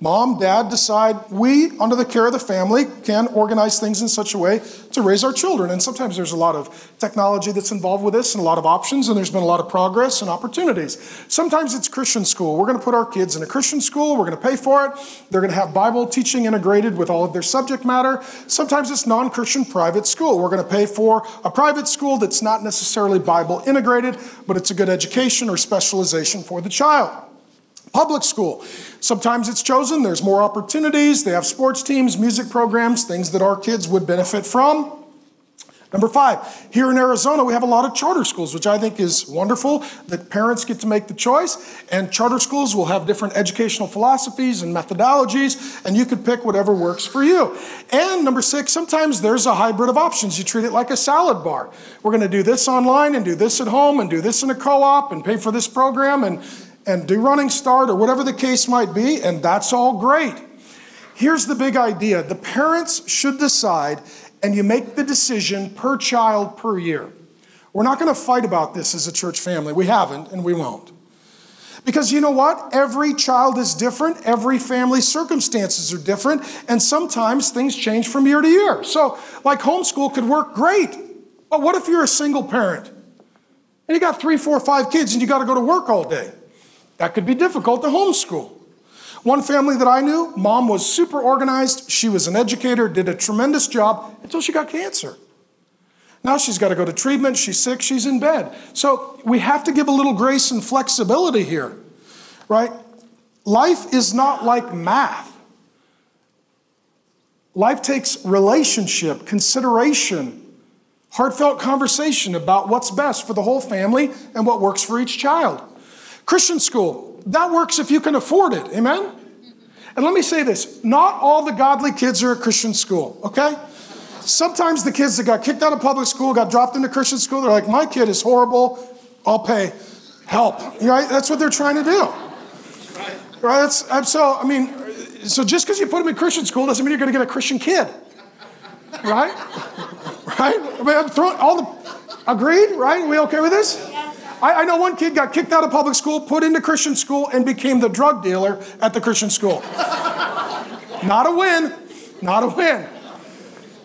mom, dad decide we, under the care of the family, can organize things in such a way to raise our children. And sometimes there's a lot of technology that's involved with this and a lot of options, and there's been a lot of progress and opportunities. Sometimes it's Christian school. We're going to put our kids in a Christian school, we're going to pay for it. They're going to have Bible teaching integrated with all of their subject matter. Sometimes it's non Christian private school. We're going to pay for a private school that's not necessarily Bible integrated, but it's a good education or specialization for the child. Public school. Sometimes it's chosen, there's more opportunities, they have sports teams, music programs, things that our kids would benefit from. Number five, here in Arizona, we have a lot of charter schools, which I think is wonderful that parents get to make the choice. And charter schools will have different educational philosophies and methodologies, and you could pick whatever works for you. And number six, sometimes there's a hybrid of options. You treat it like a salad bar. We're going to do this online and do this at home and do this in a co op and pay for this program. And and do running start or whatever the case might be, and that's all great. Here's the big idea the parents should decide, and you make the decision per child per year. We're not going to fight about this as a church family. We haven't, and we won't. Because you know what? Every child is different, every family circumstances are different, and sometimes things change from year to year. So, like homeschool could work great. But what if you're a single parent and you got three, four, five kids and you got to go to work all day? That could be difficult to homeschool. One family that I knew, mom was super organized. She was an educator, did a tremendous job until she got cancer. Now she's got to go to treatment. She's sick. She's in bed. So we have to give a little grace and flexibility here, right? Life is not like math. Life takes relationship, consideration, heartfelt conversation about what's best for the whole family and what works for each child. Christian school, that works if you can afford it. Amen? And let me say this not all the godly kids are at Christian school, okay? Sometimes the kids that got kicked out of public school got dropped into Christian school, they're like, my kid is horrible, I'll pay. Help. Right? That's what they're trying to do. Right? That's, so, I mean, so just because you put them in Christian school doesn't mean you're going to get a Christian kid. Right? Right? I mean, I'm throwing all the, agreed? Right? Are we okay with this? I, I know one kid got kicked out of public school, put into Christian school, and became the drug dealer at the Christian school. Not a win. Not a win.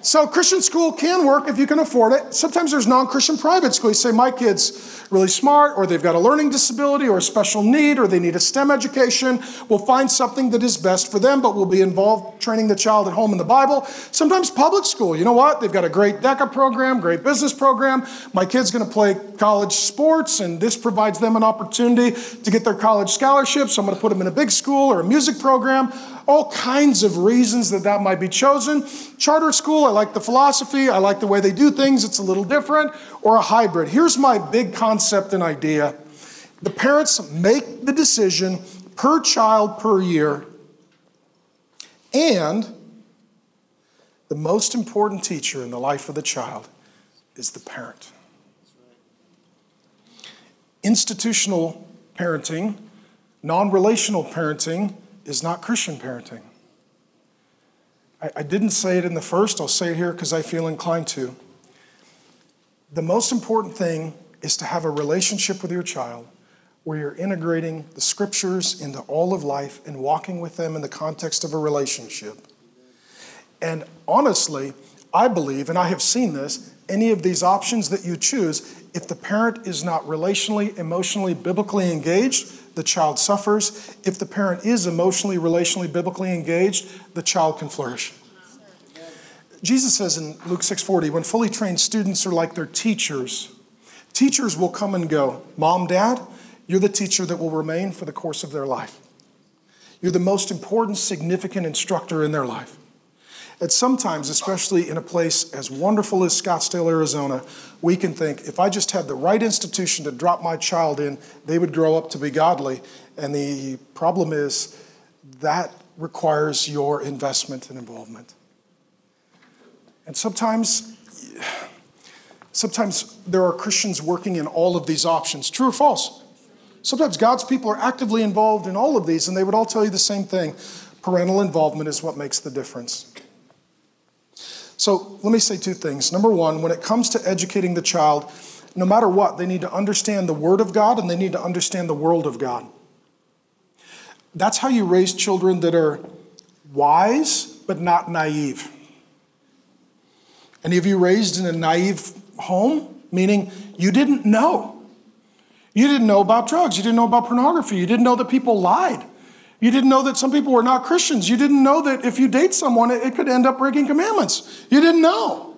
So Christian school can work if you can afford it. Sometimes there's non-Christian private school. You say, my kid's really smart, or they've got a learning disability, or a special need, or they need a STEM education. We'll find something that is best for them, but we'll be involved training the child at home in the Bible. Sometimes public school. You know what? They've got a great DECA program, great business program. My kid's going to play college sports, and this provides them an opportunity to get their college scholarship. So I'm going to put them in a big school or a music program all kinds of reasons that that might be chosen. Charter school, I like the philosophy, I like the way they do things, it's a little different, or a hybrid. Here's my big concept and idea the parents make the decision per child per year, and the most important teacher in the life of the child is the parent. Institutional parenting, non relational parenting, is not Christian parenting. I, I didn't say it in the first, I'll say it here because I feel inclined to. The most important thing is to have a relationship with your child where you're integrating the scriptures into all of life and walking with them in the context of a relationship. And honestly, I believe, and I have seen this, any of these options that you choose, if the parent is not relationally, emotionally, biblically engaged, the child suffers. If the parent is emotionally, relationally, biblically engaged, the child can flourish. Jesus says in Luke 6:40, when fully trained students are like their teachers, teachers will come and go. Mom, dad, you're the teacher that will remain for the course of their life. You're the most important, significant instructor in their life. And sometimes, especially in a place as wonderful as Scottsdale, Arizona, we can think if I just had the right institution to drop my child in, they would grow up to be godly. And the problem is that requires your investment and involvement. And sometimes, sometimes there are Christians working in all of these options. True or false? Sometimes God's people are actively involved in all of these, and they would all tell you the same thing. Parental involvement is what makes the difference. So let me say two things. Number one, when it comes to educating the child, no matter what, they need to understand the Word of God and they need to understand the world of God. That's how you raise children that are wise but not naive. Any of you raised in a naive home? Meaning you didn't know. You didn't know about drugs. You didn't know about pornography. You didn't know that people lied. You didn't know that some people were not Christians. You didn't know that if you date someone, it could end up breaking commandments. You didn't know.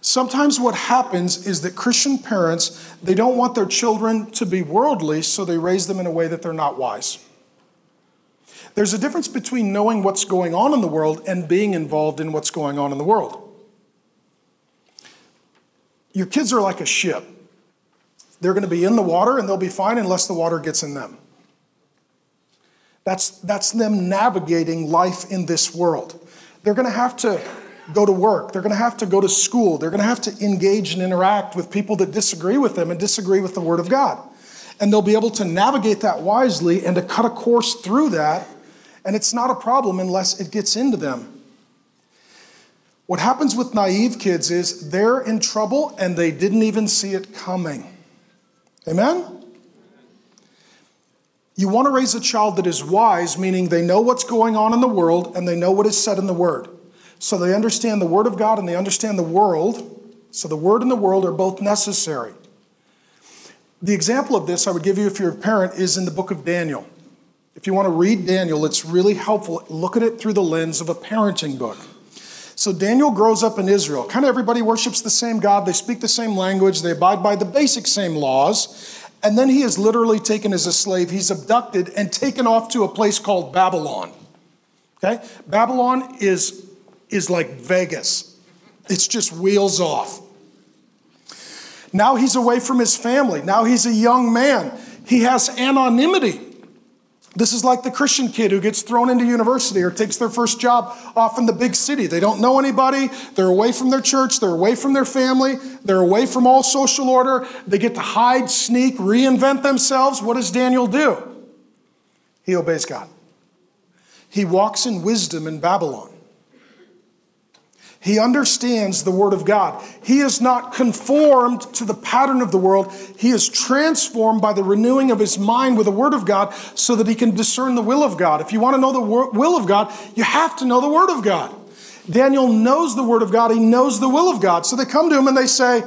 Sometimes what happens is that Christian parents, they don't want their children to be worldly, so they raise them in a way that they're not wise. There's a difference between knowing what's going on in the world and being involved in what's going on in the world. Your kids are like a ship. They're going to be in the water and they'll be fine unless the water gets in them. That's, that's them navigating life in this world. They're going to have to go to work. They're going to have to go to school. They're going to have to engage and interact with people that disagree with them and disagree with the Word of God. And they'll be able to navigate that wisely and to cut a course through that. And it's not a problem unless it gets into them. What happens with naive kids is they're in trouble and they didn't even see it coming. Amen? You want to raise a child that is wise, meaning they know what's going on in the world and they know what is said in the Word. So they understand the Word of God and they understand the world. So the Word and the world are both necessary. The example of this I would give you if you're a parent is in the book of Daniel. If you want to read Daniel, it's really helpful. Look at it through the lens of a parenting book. So Daniel grows up in Israel. Kind of everybody worships the same God, they speak the same language, they abide by the basic same laws. And then he is literally taken as a slave. He's abducted and taken off to a place called Babylon. Okay? Babylon is, is like Vegas, it's just wheels off. Now he's away from his family. Now he's a young man. He has anonymity. This is like the Christian kid who gets thrown into university or takes their first job off in the big city. They don't know anybody. They're away from their church. They're away from their family. They're away from all social order. They get to hide, sneak, reinvent themselves. What does Daniel do? He obeys God. He walks in wisdom in Babylon. He understands the Word of God. He is not conformed to the pattern of the world. He is transformed by the renewing of his mind with the Word of God so that he can discern the will of God. If you want to know the will of God, you have to know the Word of God. Daniel knows the Word of God, he knows the will of God. So they come to him and they say,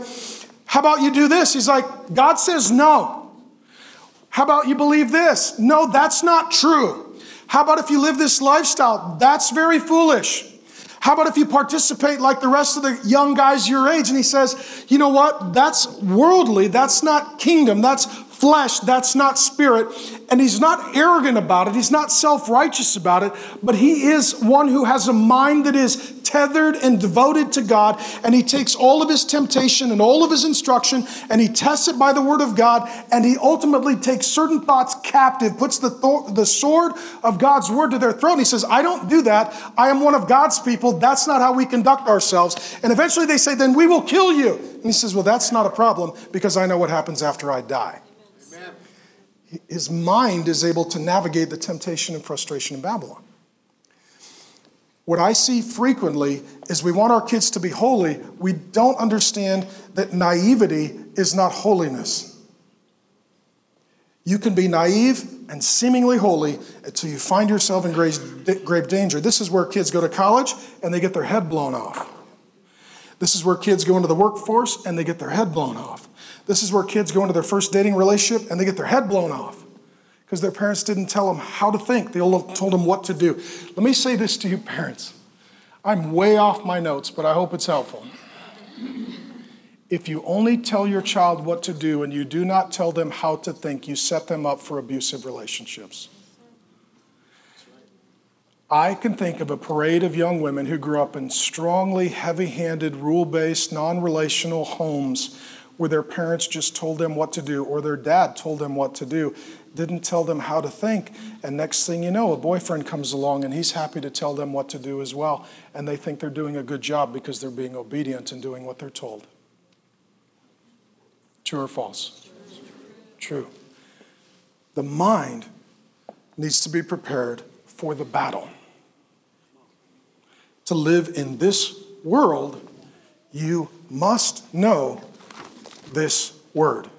How about you do this? He's like, God says no. How about you believe this? No, that's not true. How about if you live this lifestyle? That's very foolish. How about if you participate like the rest of the young guys your age? And he says, you know what? That's worldly. That's not kingdom. That's flesh. That's not spirit. And he's not arrogant about it. He's not self righteous about it. But he is one who has a mind that is tethered and devoted to God, and he takes all of his temptation and all of his instruction and he tests it by the word of God, and he ultimately takes certain thoughts captive, puts the, th- the sword of God's word to their throat. And he says, I don't do that. I am one of God's people. That's not how we conduct ourselves. And eventually they say, Then we will kill you. And he says, Well, that's not a problem because I know what happens after I die. His mind is able to navigate the temptation and frustration in Babylon. What I see frequently is we want our kids to be holy. We don't understand that naivety is not holiness. You can be naive and seemingly holy until you find yourself in grave danger. This is where kids go to college and they get their head blown off. This is where kids go into the workforce and they get their head blown off. This is where kids go into their first dating relationship and they get their head blown off because their parents didn't tell them how to think. They told them what to do. Let me say this to you, parents. I'm way off my notes, but I hope it's helpful. If you only tell your child what to do and you do not tell them how to think, you set them up for abusive relationships. I can think of a parade of young women who grew up in strongly heavy handed, rule based, non relational homes where their parents just told them what to do or their dad told them what to do didn't tell them how to think. And next thing you know, a boyfriend comes along and he's happy to tell them what to do as well. And they think they're doing a good job because they're being obedient and doing what they're told. True or false? True. The mind needs to be prepared for the battle. To live in this world, you must know this word.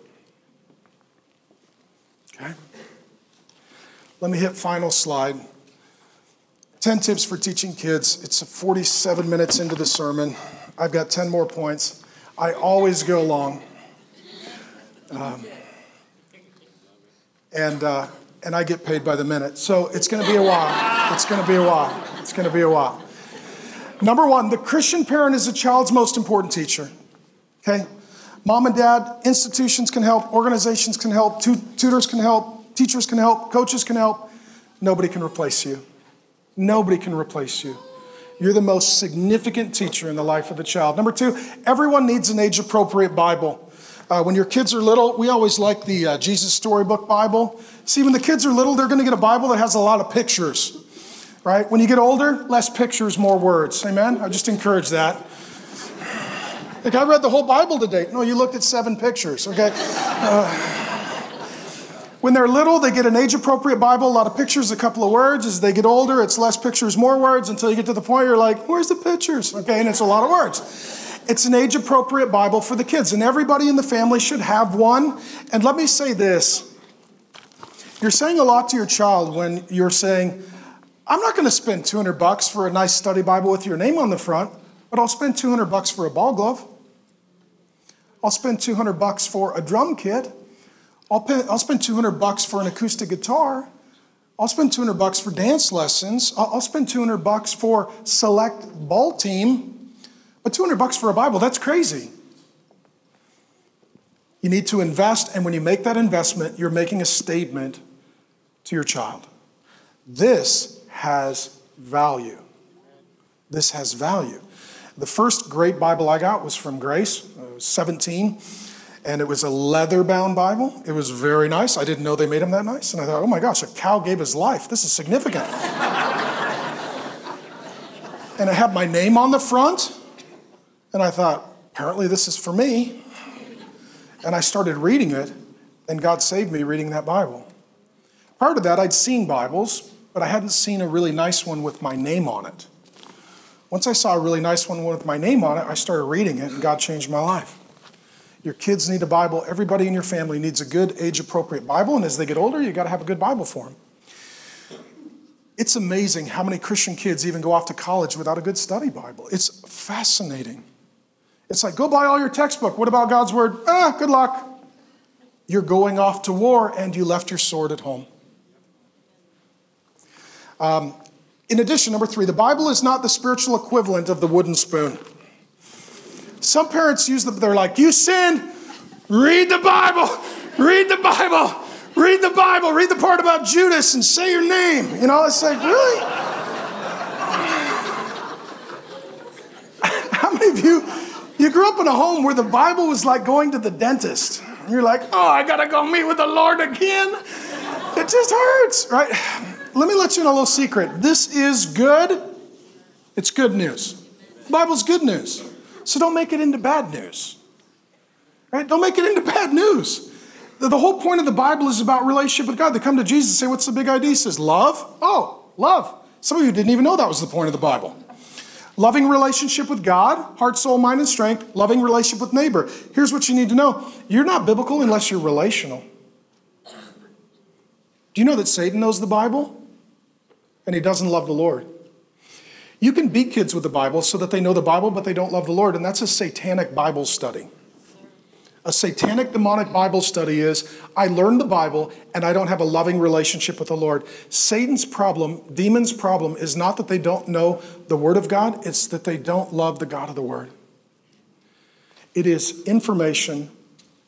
Okay? Let me hit final slide. 10 tips for teaching kids. It's 47 minutes into the sermon. I've got 10 more points. I always go long. Um, and, uh, and I get paid by the minute. So it's going to be a while. It's going to be a while. It's going to be a while. Number one, the Christian parent is a child's most important teacher. Okay? Mom and dad, institutions can help, organizations can help, tutors can help, teachers can help, coaches can help. Nobody can replace you. Nobody can replace you. You're the most significant teacher in the life of the child. Number two, everyone needs an age appropriate Bible. Uh, when your kids are little, we always like the uh, Jesus Storybook Bible. See, when the kids are little, they're going to get a Bible that has a lot of pictures, right? When you get older, less pictures, more words. Amen? I just encourage that. Like, I read the whole Bible today. No, you looked at seven pictures, okay? Uh, when they're little, they get an age appropriate Bible, a lot of pictures, a couple of words. As they get older, it's less pictures, more words until you get to the point you're like, where's the pictures? Okay, and it's a lot of words. It's an age appropriate Bible for the kids, and everybody in the family should have one. And let me say this you're saying a lot to your child when you're saying, I'm not going to spend 200 bucks for a nice study Bible with your name on the front, but I'll spend 200 bucks for a ball glove. I'll spend 200 bucks for a drum kit. I'll, pay, I'll spend 200 bucks for an acoustic guitar. I'll spend 200 bucks for dance lessons. I'll, I'll spend 200 bucks for select ball team. But 200 bucks for a Bible, that's crazy. You need to invest, and when you make that investment, you're making a statement to your child. This has value. This has value. The first great Bible I got was from Grace, I was 17. and it was a leather bound Bible. It was very nice. I didn't know they made them that nice. And I thought, oh my gosh, a cow gave his life. This is significant. and I had my name on the front. And I thought, apparently this is for me. And I started reading it, and God saved me reading that Bible. Prior to that, I'd seen Bibles, but I hadn't seen a really nice one with my name on it. Once I saw a really nice one with my name on it, I started reading it, and God changed my life. Your kids need a Bible. Everybody in your family needs a good age appropriate Bible, and as they get older, you got to have a good Bible for them. It's amazing how many Christian kids even go off to college without a good study Bible. It's fascinating. It's like, go buy all your textbook. What about God's word? Ah, good luck. You're going off to war and you left your sword at home. Um, in addition, number three, the Bible is not the spiritual equivalent of the wooden spoon. Some parents use them, they're like, you sin, read the Bible, read the Bible, read the Bible, read the part about Judas and say your name. You know, it's like, really? How many of you you grew up in a home where the Bible was like going to the dentist. You're like, oh, I gotta go meet with the Lord again. It just hurts, right? Let me let you in a little secret. This is good. It's good news. The Bible's good news. So don't make it into bad news. Right? Don't make it into bad news. The, the whole point of the Bible is about relationship with God. They come to Jesus and say, What's the big idea? He says, Love. Oh, love. Some of you didn't even know that was the point of the Bible. Loving relationship with God, heart, soul, mind, and strength. Loving relationship with neighbor. Here's what you need to know you're not biblical unless you're relational. Do you know that Satan knows the Bible? And he doesn't love the Lord. You can beat kids with the Bible so that they know the Bible, but they don't love the Lord, and that's a satanic Bible study. A satanic demonic Bible study is I learned the Bible and I don't have a loving relationship with the Lord. Satan's problem, demons' problem, is not that they don't know the Word of God, it's that they don't love the God of the Word. It is information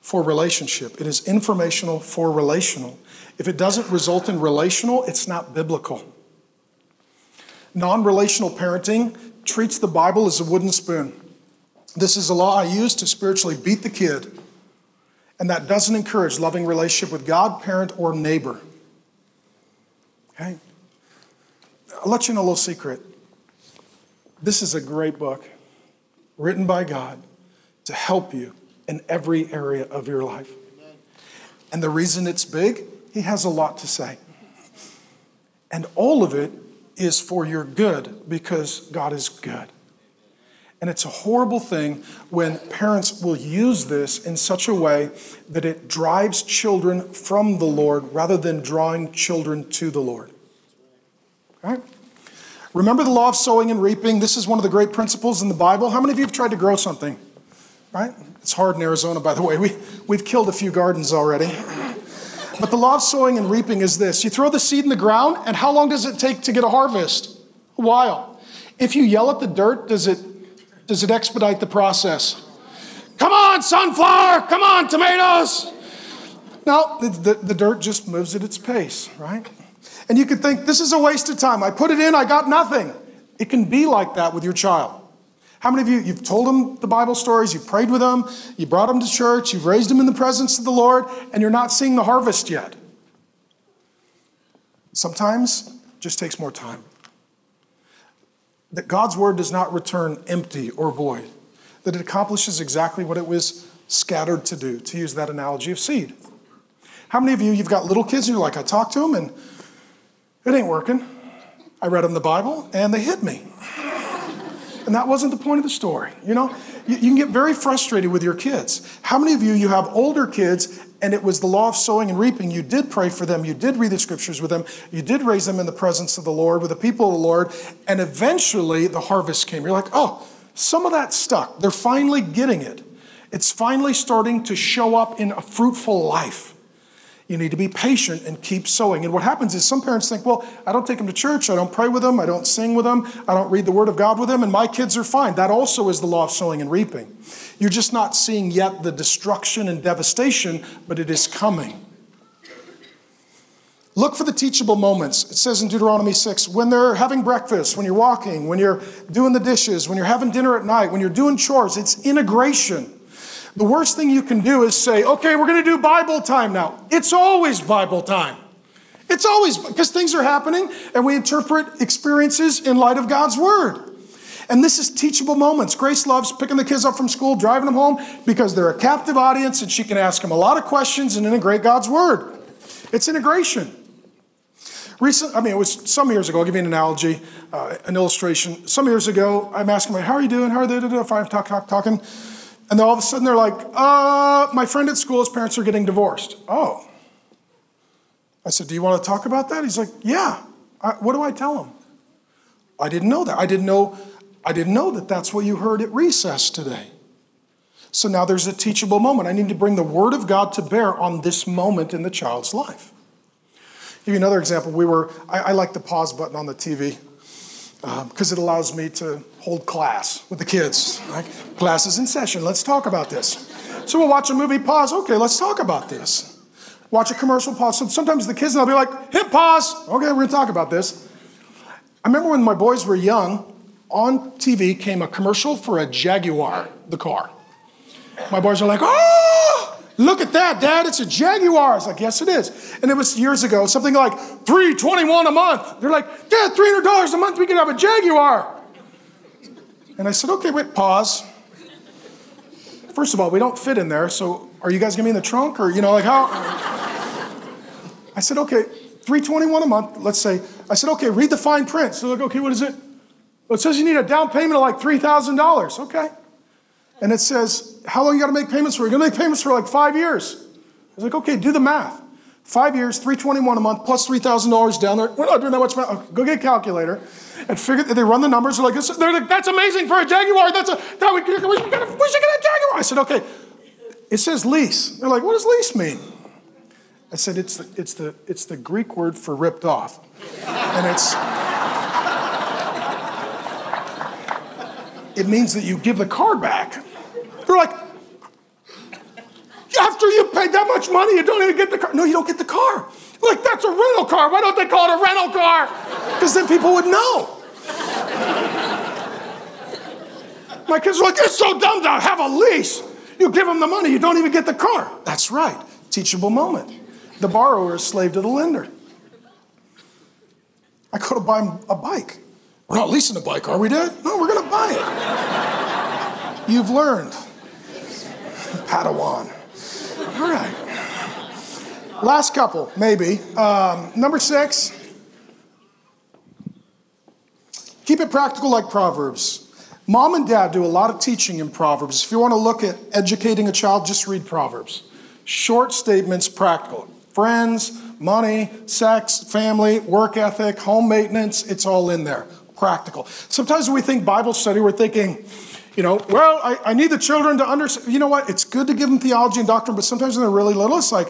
for relationship, it is informational for relational. If it doesn't result in relational, it's not biblical. Non relational parenting treats the Bible as a wooden spoon. This is a law I use to spiritually beat the kid and that doesn't encourage loving relationship with God, parent, or neighbor. Okay? I'll let you know a little secret. This is a great book written by God to help you in every area of your life. And the reason it's big, he has a lot to say. And all of it is for your good because God is good. And it's a horrible thing when parents will use this in such a way that it drives children from the Lord rather than drawing children to the Lord. Okay? Remember the law of sowing and reaping? This is one of the great principles in the Bible. How many of you have tried to grow something? Right? It's hard in Arizona, by the way. We, we've killed a few gardens already. But the law of sowing and reaping is this you throw the seed in the ground, and how long does it take to get a harvest? A while. If you yell at the dirt, does it does it expedite the process? Come on, sunflower! Come on, tomatoes! No, the, the, the dirt just moves at its pace, right? And you could think, this is a waste of time. I put it in, I got nothing. It can be like that with your child. How many of you, you've told them the Bible stories, you've prayed with them, you brought them to church, you've raised them in the presence of the Lord, and you're not seeing the harvest yet? Sometimes it just takes more time that God's word does not return empty or void, that it accomplishes exactly what it was scattered to do, to use that analogy of seed. How many of you, you've got little kids and you're like, I talked to them and it ain't working. I read them the Bible and they hit me. And that wasn't the point of the story. You know, you, you, can get very frustrated with your kids. How many of you, you have older kids and it was the law of sowing and reaping. You did pray for them, you did read the scriptures with them, you did raise them in the presence of the Lord, with the people of the Lord, and eventually the harvest came. You're like, oh, some of that stuck. They're finally getting it. It's finally starting to show up in a fruitful life. You need to be patient and keep sowing. And what happens is some parents think, well, I don't take them to church, I don't pray with them, I don't sing with them, I don't read the Word of God with them, and my kids are fine. That also is the law of sowing and reaping. You're just not seeing yet the destruction and devastation, but it is coming. Look for the teachable moments. It says in Deuteronomy 6 when they're having breakfast, when you're walking, when you're doing the dishes, when you're having dinner at night, when you're doing chores, it's integration. The worst thing you can do is say, okay, we're going to do Bible time now. It's always Bible time. It's always because things are happening and we interpret experiences in light of God's word. And this is teachable moments. Grace loves picking the kids up from school, driving them home because they're a captive audience and she can ask them a lot of questions and integrate God's word. It's integration. Recent, I mean, it was some years ago. I'll give you an analogy, uh, an illustration. Some years ago, I'm asking them, "How are you doing? How are they?" doing?" Five talk, talk, talking, and then all of a sudden they're like, "Uh, my friend at school, his parents are getting divorced." Oh, I said, "Do you want to talk about that?" He's like, "Yeah." I, what do I tell him? I didn't know that. I didn't know. I didn't know that that's what you heard at recess today. So now there's a teachable moment. I need to bring the Word of God to bear on this moment in the child's life. Give you another example. We were, I, I like the pause button on the TV because um, it allows me to hold class with the kids. Right? Class is in session. Let's talk about this. So we'll watch a movie, pause. Okay, let's talk about this. Watch a commercial, pause. So sometimes the kids and I'll be like, hit pause. Okay, we're to talk about this. I remember when my boys were young, on TV came a commercial for a Jaguar, the car. My boys are like, oh, Look at that, Dad. It's a Jaguar. I was like, yes, it is. And it was years ago, something like 321 a month. They're like, Dad, $300 a month, we could have a Jaguar. And I said, okay, wait, pause. First of all, we don't fit in there, so are you guys gonna be in the trunk? Or, you know, like how? I said, okay, 321 a month, let's say. I said, okay, read the fine print. So like, okay, what is it? Well, it says you need a down payment of like $3,000. Okay. And it says, How long you got to make payments for? You're to make payments for like five years. I was like, Okay, do the math. Five years, 321 a month, plus $3,000 down there. We're not doing that much math. Go get a calculator and figure, they run the numbers. They're like, they're like That's amazing for a Jaguar. That's a, that we, we, should we should get a Jaguar. I said, Okay. It says lease. They're like, What does lease mean? I said, It's the, it's the, it's the Greek word for ripped off. And it's, it means that you give the car back. They're like, after you paid that much money, you don't even get the car. No, you don't get the car. Like, that's a rental car. Why don't they call it a rental car? Because then people would know. My kids are like, it's so dumb to have a lease. You give them the money, you don't even get the car. That's right. Teachable moment. The borrower is slave to the lender. I go to buy a bike. We're not leasing a bike, are we, Dad? No, we're going to buy it. You've learned. Padawan. All right. Last couple, maybe. Um, number six. Keep it practical like Proverbs. Mom and dad do a lot of teaching in Proverbs. If you want to look at educating a child, just read Proverbs. Short statements, practical. Friends, money, sex, family, work ethic, home maintenance, it's all in there practical. Sometimes when we think Bible study, we're thinking, you know, well, I, I need the children to understand. You know what? It's good to give them theology and doctrine, but sometimes when they're really little, it's like,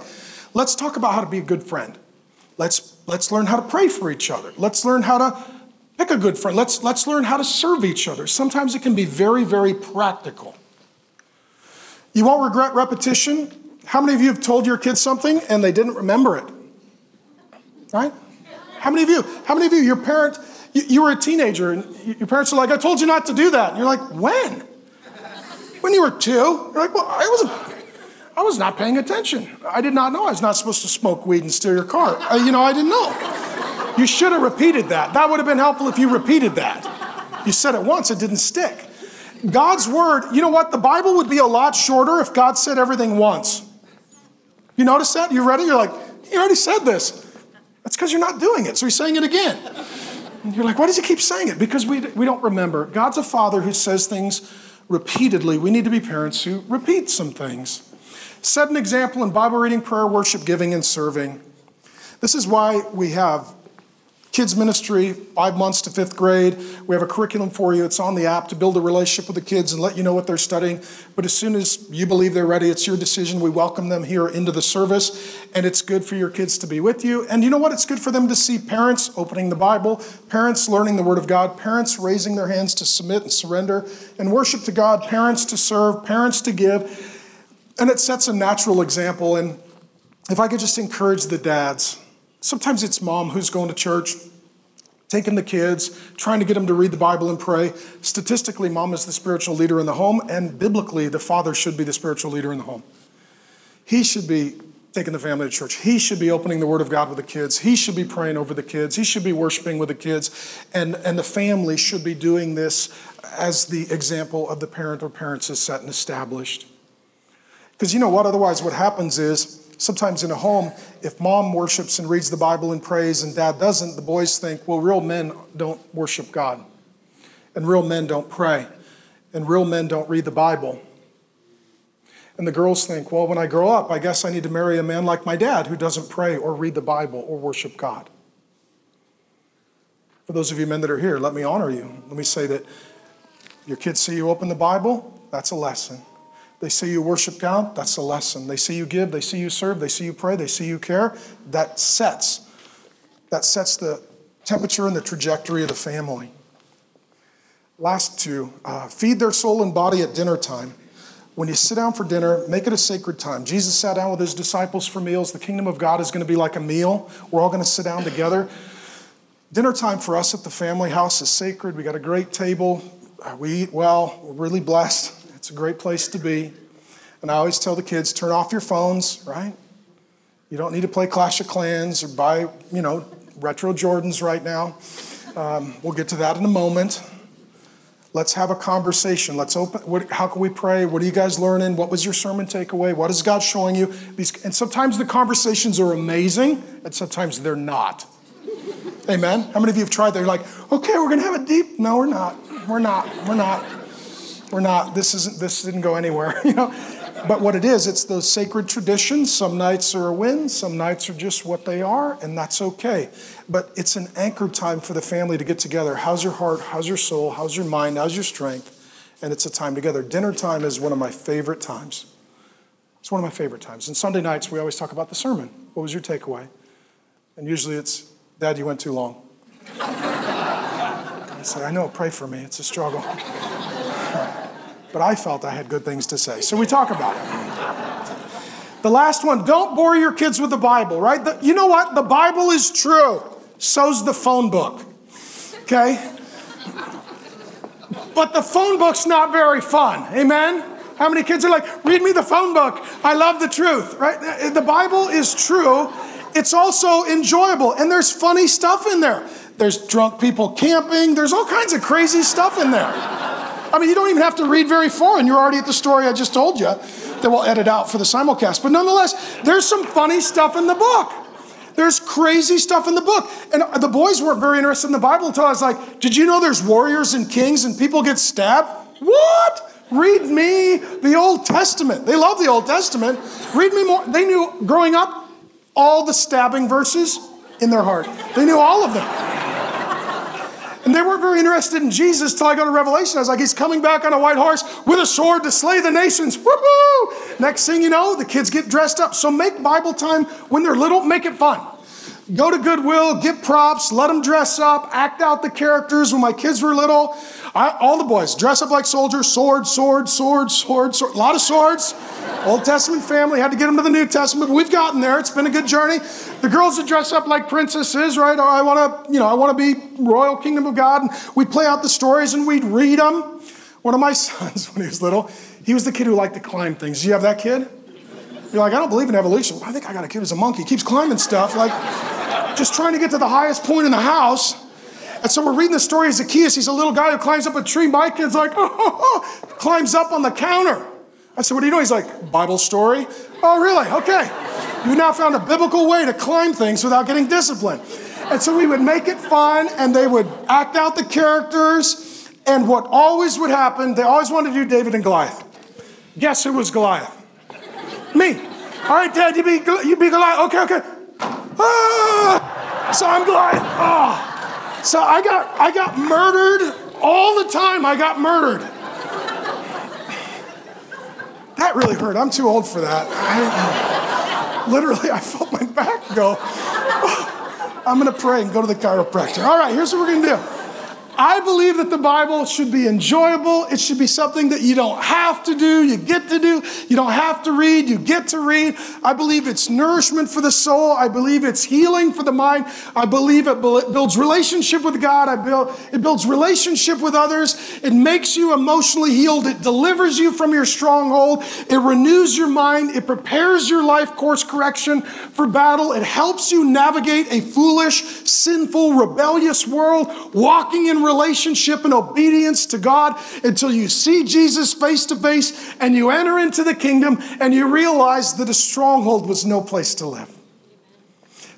let's talk about how to be a good friend. Let's let's learn how to pray for each other. Let's learn how to pick a good friend. Let's let's learn how to serve each other. Sometimes it can be very, very practical. You won't regret repetition. How many of you have told your kids something and they didn't remember it? Right? How many of you? How many of you, your parent, you, you were a teenager and your parents are like, I told you not to do that. And you're like, when? When you were two? You're like, well, I wasn't. I was not paying attention. I did not know I was not supposed to smoke weed and steal your car. Uh, you know, I didn't know. You should have repeated that. That would have been helpful if you repeated that. You said it once, it didn't stick. God's word, you know what? The Bible would be a lot shorter if God said everything once. You notice that? You read it? You're like, he already said this. That's because you're not doing it. So he's saying it again. And you're like, why does he keep saying it? Because we, we don't remember. God's a father who says things repeatedly. We need to be parents who repeat some things. Set an example in Bible reading, prayer, worship, giving, and serving. This is why we have kids ministry, five months to fifth grade. We have a curriculum for you. It's on the app to build a relationship with the kids and let you know what they're studying. But as soon as you believe they're ready, it's your decision. We welcome them here into the service, and it's good for your kids to be with you. And you know what? It's good for them to see parents opening the Bible, parents learning the Word of God, parents raising their hands to submit and surrender and worship to God, parents to serve, parents to give. And it sets a natural example. And if I could just encourage the dads, Sometimes it's mom who's going to church. taking the kids, trying to get them to read the Bible and pray. Statistically, mom is the spiritual leader in the home, and biblically, the father should be the spiritual leader in the home. He should be taking the family to church. He should be opening the Word of God with the kids. He should be praying over the kids. He should be worshiping with the kids. And, and the family should be doing this as the example of the parent or parents is set and established. Because you know what? Otherwise, what happens is sometimes in a home, if mom worships and reads the Bible and prays and dad doesn't, the boys think, well, real men don't worship God. And real men don't pray. And real men don't read the Bible. And the girls think, well, when I grow up, I guess I need to marry a man like my dad who doesn't pray or read the Bible or worship God. For those of you men that are here, let me honor you. Let me say that your kids see you open the Bible, that's a lesson. They see you worship God, that's a lesson. They see you give, they see you serve, they see you pray, they see you care. That sets that sets the temperature and the trajectory of the family. Last two, uh, feed their soul and body at dinner time. When you sit down for dinner, make it a sacred time. Jesus sat down with his disciples for meals. The kingdom of God is going to be like a meal. We're all going to sit down together. Dinner time for us at the family house is sacred. We got a great table. Uh, we eat well. We're really blessed. It's a great place to be. And I always tell the kids turn off your phones, right? You don't need to play Clash of Clans or buy, you know, retro Jordans right now. Um, we'll get to that in a moment. Let's have a conversation. Let's open. What, how can we pray? What are you guys learning? What was your sermon takeaway? What is God showing you? These, and sometimes the conversations are amazing, and sometimes they're not. Amen. How many of you have tried that? You're like, okay, we're gonna have a deep. No, we're not. We're not. We're not. We're not. This isn't. This didn't go anywhere. You know. But what it is, it's those sacred traditions. Some nights are a win, some nights are just what they are, and that's okay. But it's an anchor time for the family to get together. How's your heart? How's your soul? How's your mind? How's your strength? And it's a time together. Dinner time is one of my favorite times. It's one of my favorite times. And Sunday nights, we always talk about the sermon. What was your takeaway? And usually it's, Dad, you went too long. I say, I know, pray for me. It's a struggle but I felt I had good things to say. So we talk about it. The last one don't bore your kids with the Bible, right? The, you know what? The Bible is true. So's the phone book. Okay? But the phone book's not very fun. Amen? How many kids are like, read me the phone book? I love the truth, right? The Bible is true. It's also enjoyable, and there's funny stuff in there. There's drunk people camping, there's all kinds of crazy stuff in there. I mean, you don't even have to read very far, and you're already at the story I just told you that we'll edit out for the simulcast. But nonetheless, there's some funny stuff in the book. There's crazy stuff in the book. And the boys weren't very interested in the Bible until I was like, Did you know there's warriors and kings and people get stabbed? What? Read me the Old Testament. They love the Old Testament. Read me more. They knew growing up all the stabbing verses in their heart, they knew all of them. And they weren't very interested in Jesus till I got to Revelation. I was like, he's coming back on a white horse with a sword to slay the nations. Woohoo! Next thing you know, the kids get dressed up. So make Bible time when they're little, make it fun. Go to Goodwill, get props, let them dress up, act out the characters. When my kids were little, I, all the boys dress up like soldiers, sword, sword, sword, sword, sword, a lot of swords. Old Testament family had to get them to the New Testament, we've gotten there. It's been a good journey. The girls would dress up like princesses, right? Or I want to, you know, I want to be royal kingdom of God. And we'd play out the stories and we'd read them. One of my sons, when he was little, he was the kid who liked to climb things. Do you have that kid? You're like, I don't believe in evolution. I think I got a kid who's a monkey. He keeps climbing stuff, like just trying to get to the highest point in the house. And so we're reading the story of Zacchaeus. He's a little guy who climbs up a tree. My kid's like, oh, oh, oh, climbs up on the counter. I said, What do you know? He's like, Bible story. Oh, really? Okay. You've now found a biblical way to climb things without getting disciplined. And so we would make it fun and they would act out the characters. And what always would happen, they always wanted to do David and Goliath. Guess who was Goliath? Me. All right, Dad, you be, you be Goliath. Okay, okay. Ah! So I'm Goliath. Ah! So I got, I got murdered all the time. I got murdered. That really hurt. I'm too old for that. I, literally, I felt my back go. Oh, I'm going to pray and go to the chiropractor. All right, here's what we're going to do. I believe that the Bible should be enjoyable. It should be something that you don't have to do, you get to do. You don't have to read, you get to read. I believe it's nourishment for the soul. I believe it's healing for the mind. I believe it builds relationship with God. I build, it builds relationship with others. It makes you emotionally healed. It delivers you from your stronghold. It renews your mind. It prepares your life course correction for battle. It helps you navigate a foolish, sinful, rebellious world, walking in relationship and obedience to God until you see Jesus face to face and you enter into the kingdom and you realize that a stronghold was no place to live.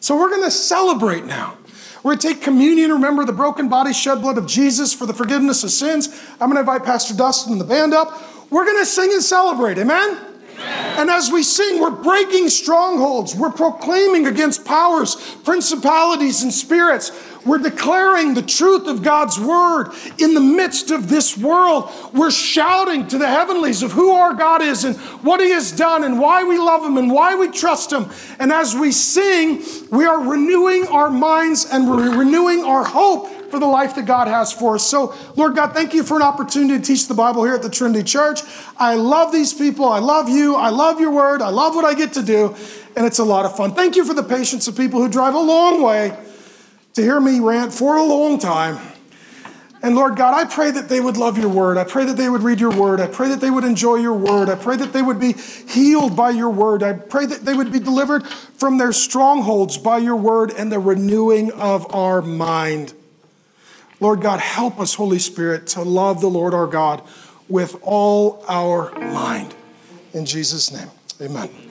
So we're going to celebrate now. We're going to take communion, remember the broken body, shed blood of Jesus for the forgiveness of sins. I'm going to invite Pastor Dustin and the band up. We're going to sing and celebrate. Amen? And as we sing, we're breaking strongholds. We're proclaiming against powers, principalities, and spirits. We're declaring the truth of God's word in the midst of this world. We're shouting to the heavenlies of who our God is and what He has done and why we love Him and why we trust Him. And as we sing, we are renewing our minds and we're renewing our hope for the life that God has for us. So, Lord God, thank you for an opportunity to teach the Bible here at the Trinity Church. I love these people. I love you. I love your word. I love what I get to do. And it's a lot of fun. Thank you for the patience of people who drive a long way to hear me rant for a long time. And Lord God, I pray that they would love your word. I pray that they would read your word. I pray that they would enjoy your word. I pray that they would be healed by your word. I pray that they would be delivered from their strongholds by your word and the renewing of our mind. Lord God, help us, Holy Spirit, to love the Lord our God with all our mind. In Jesus' name, amen.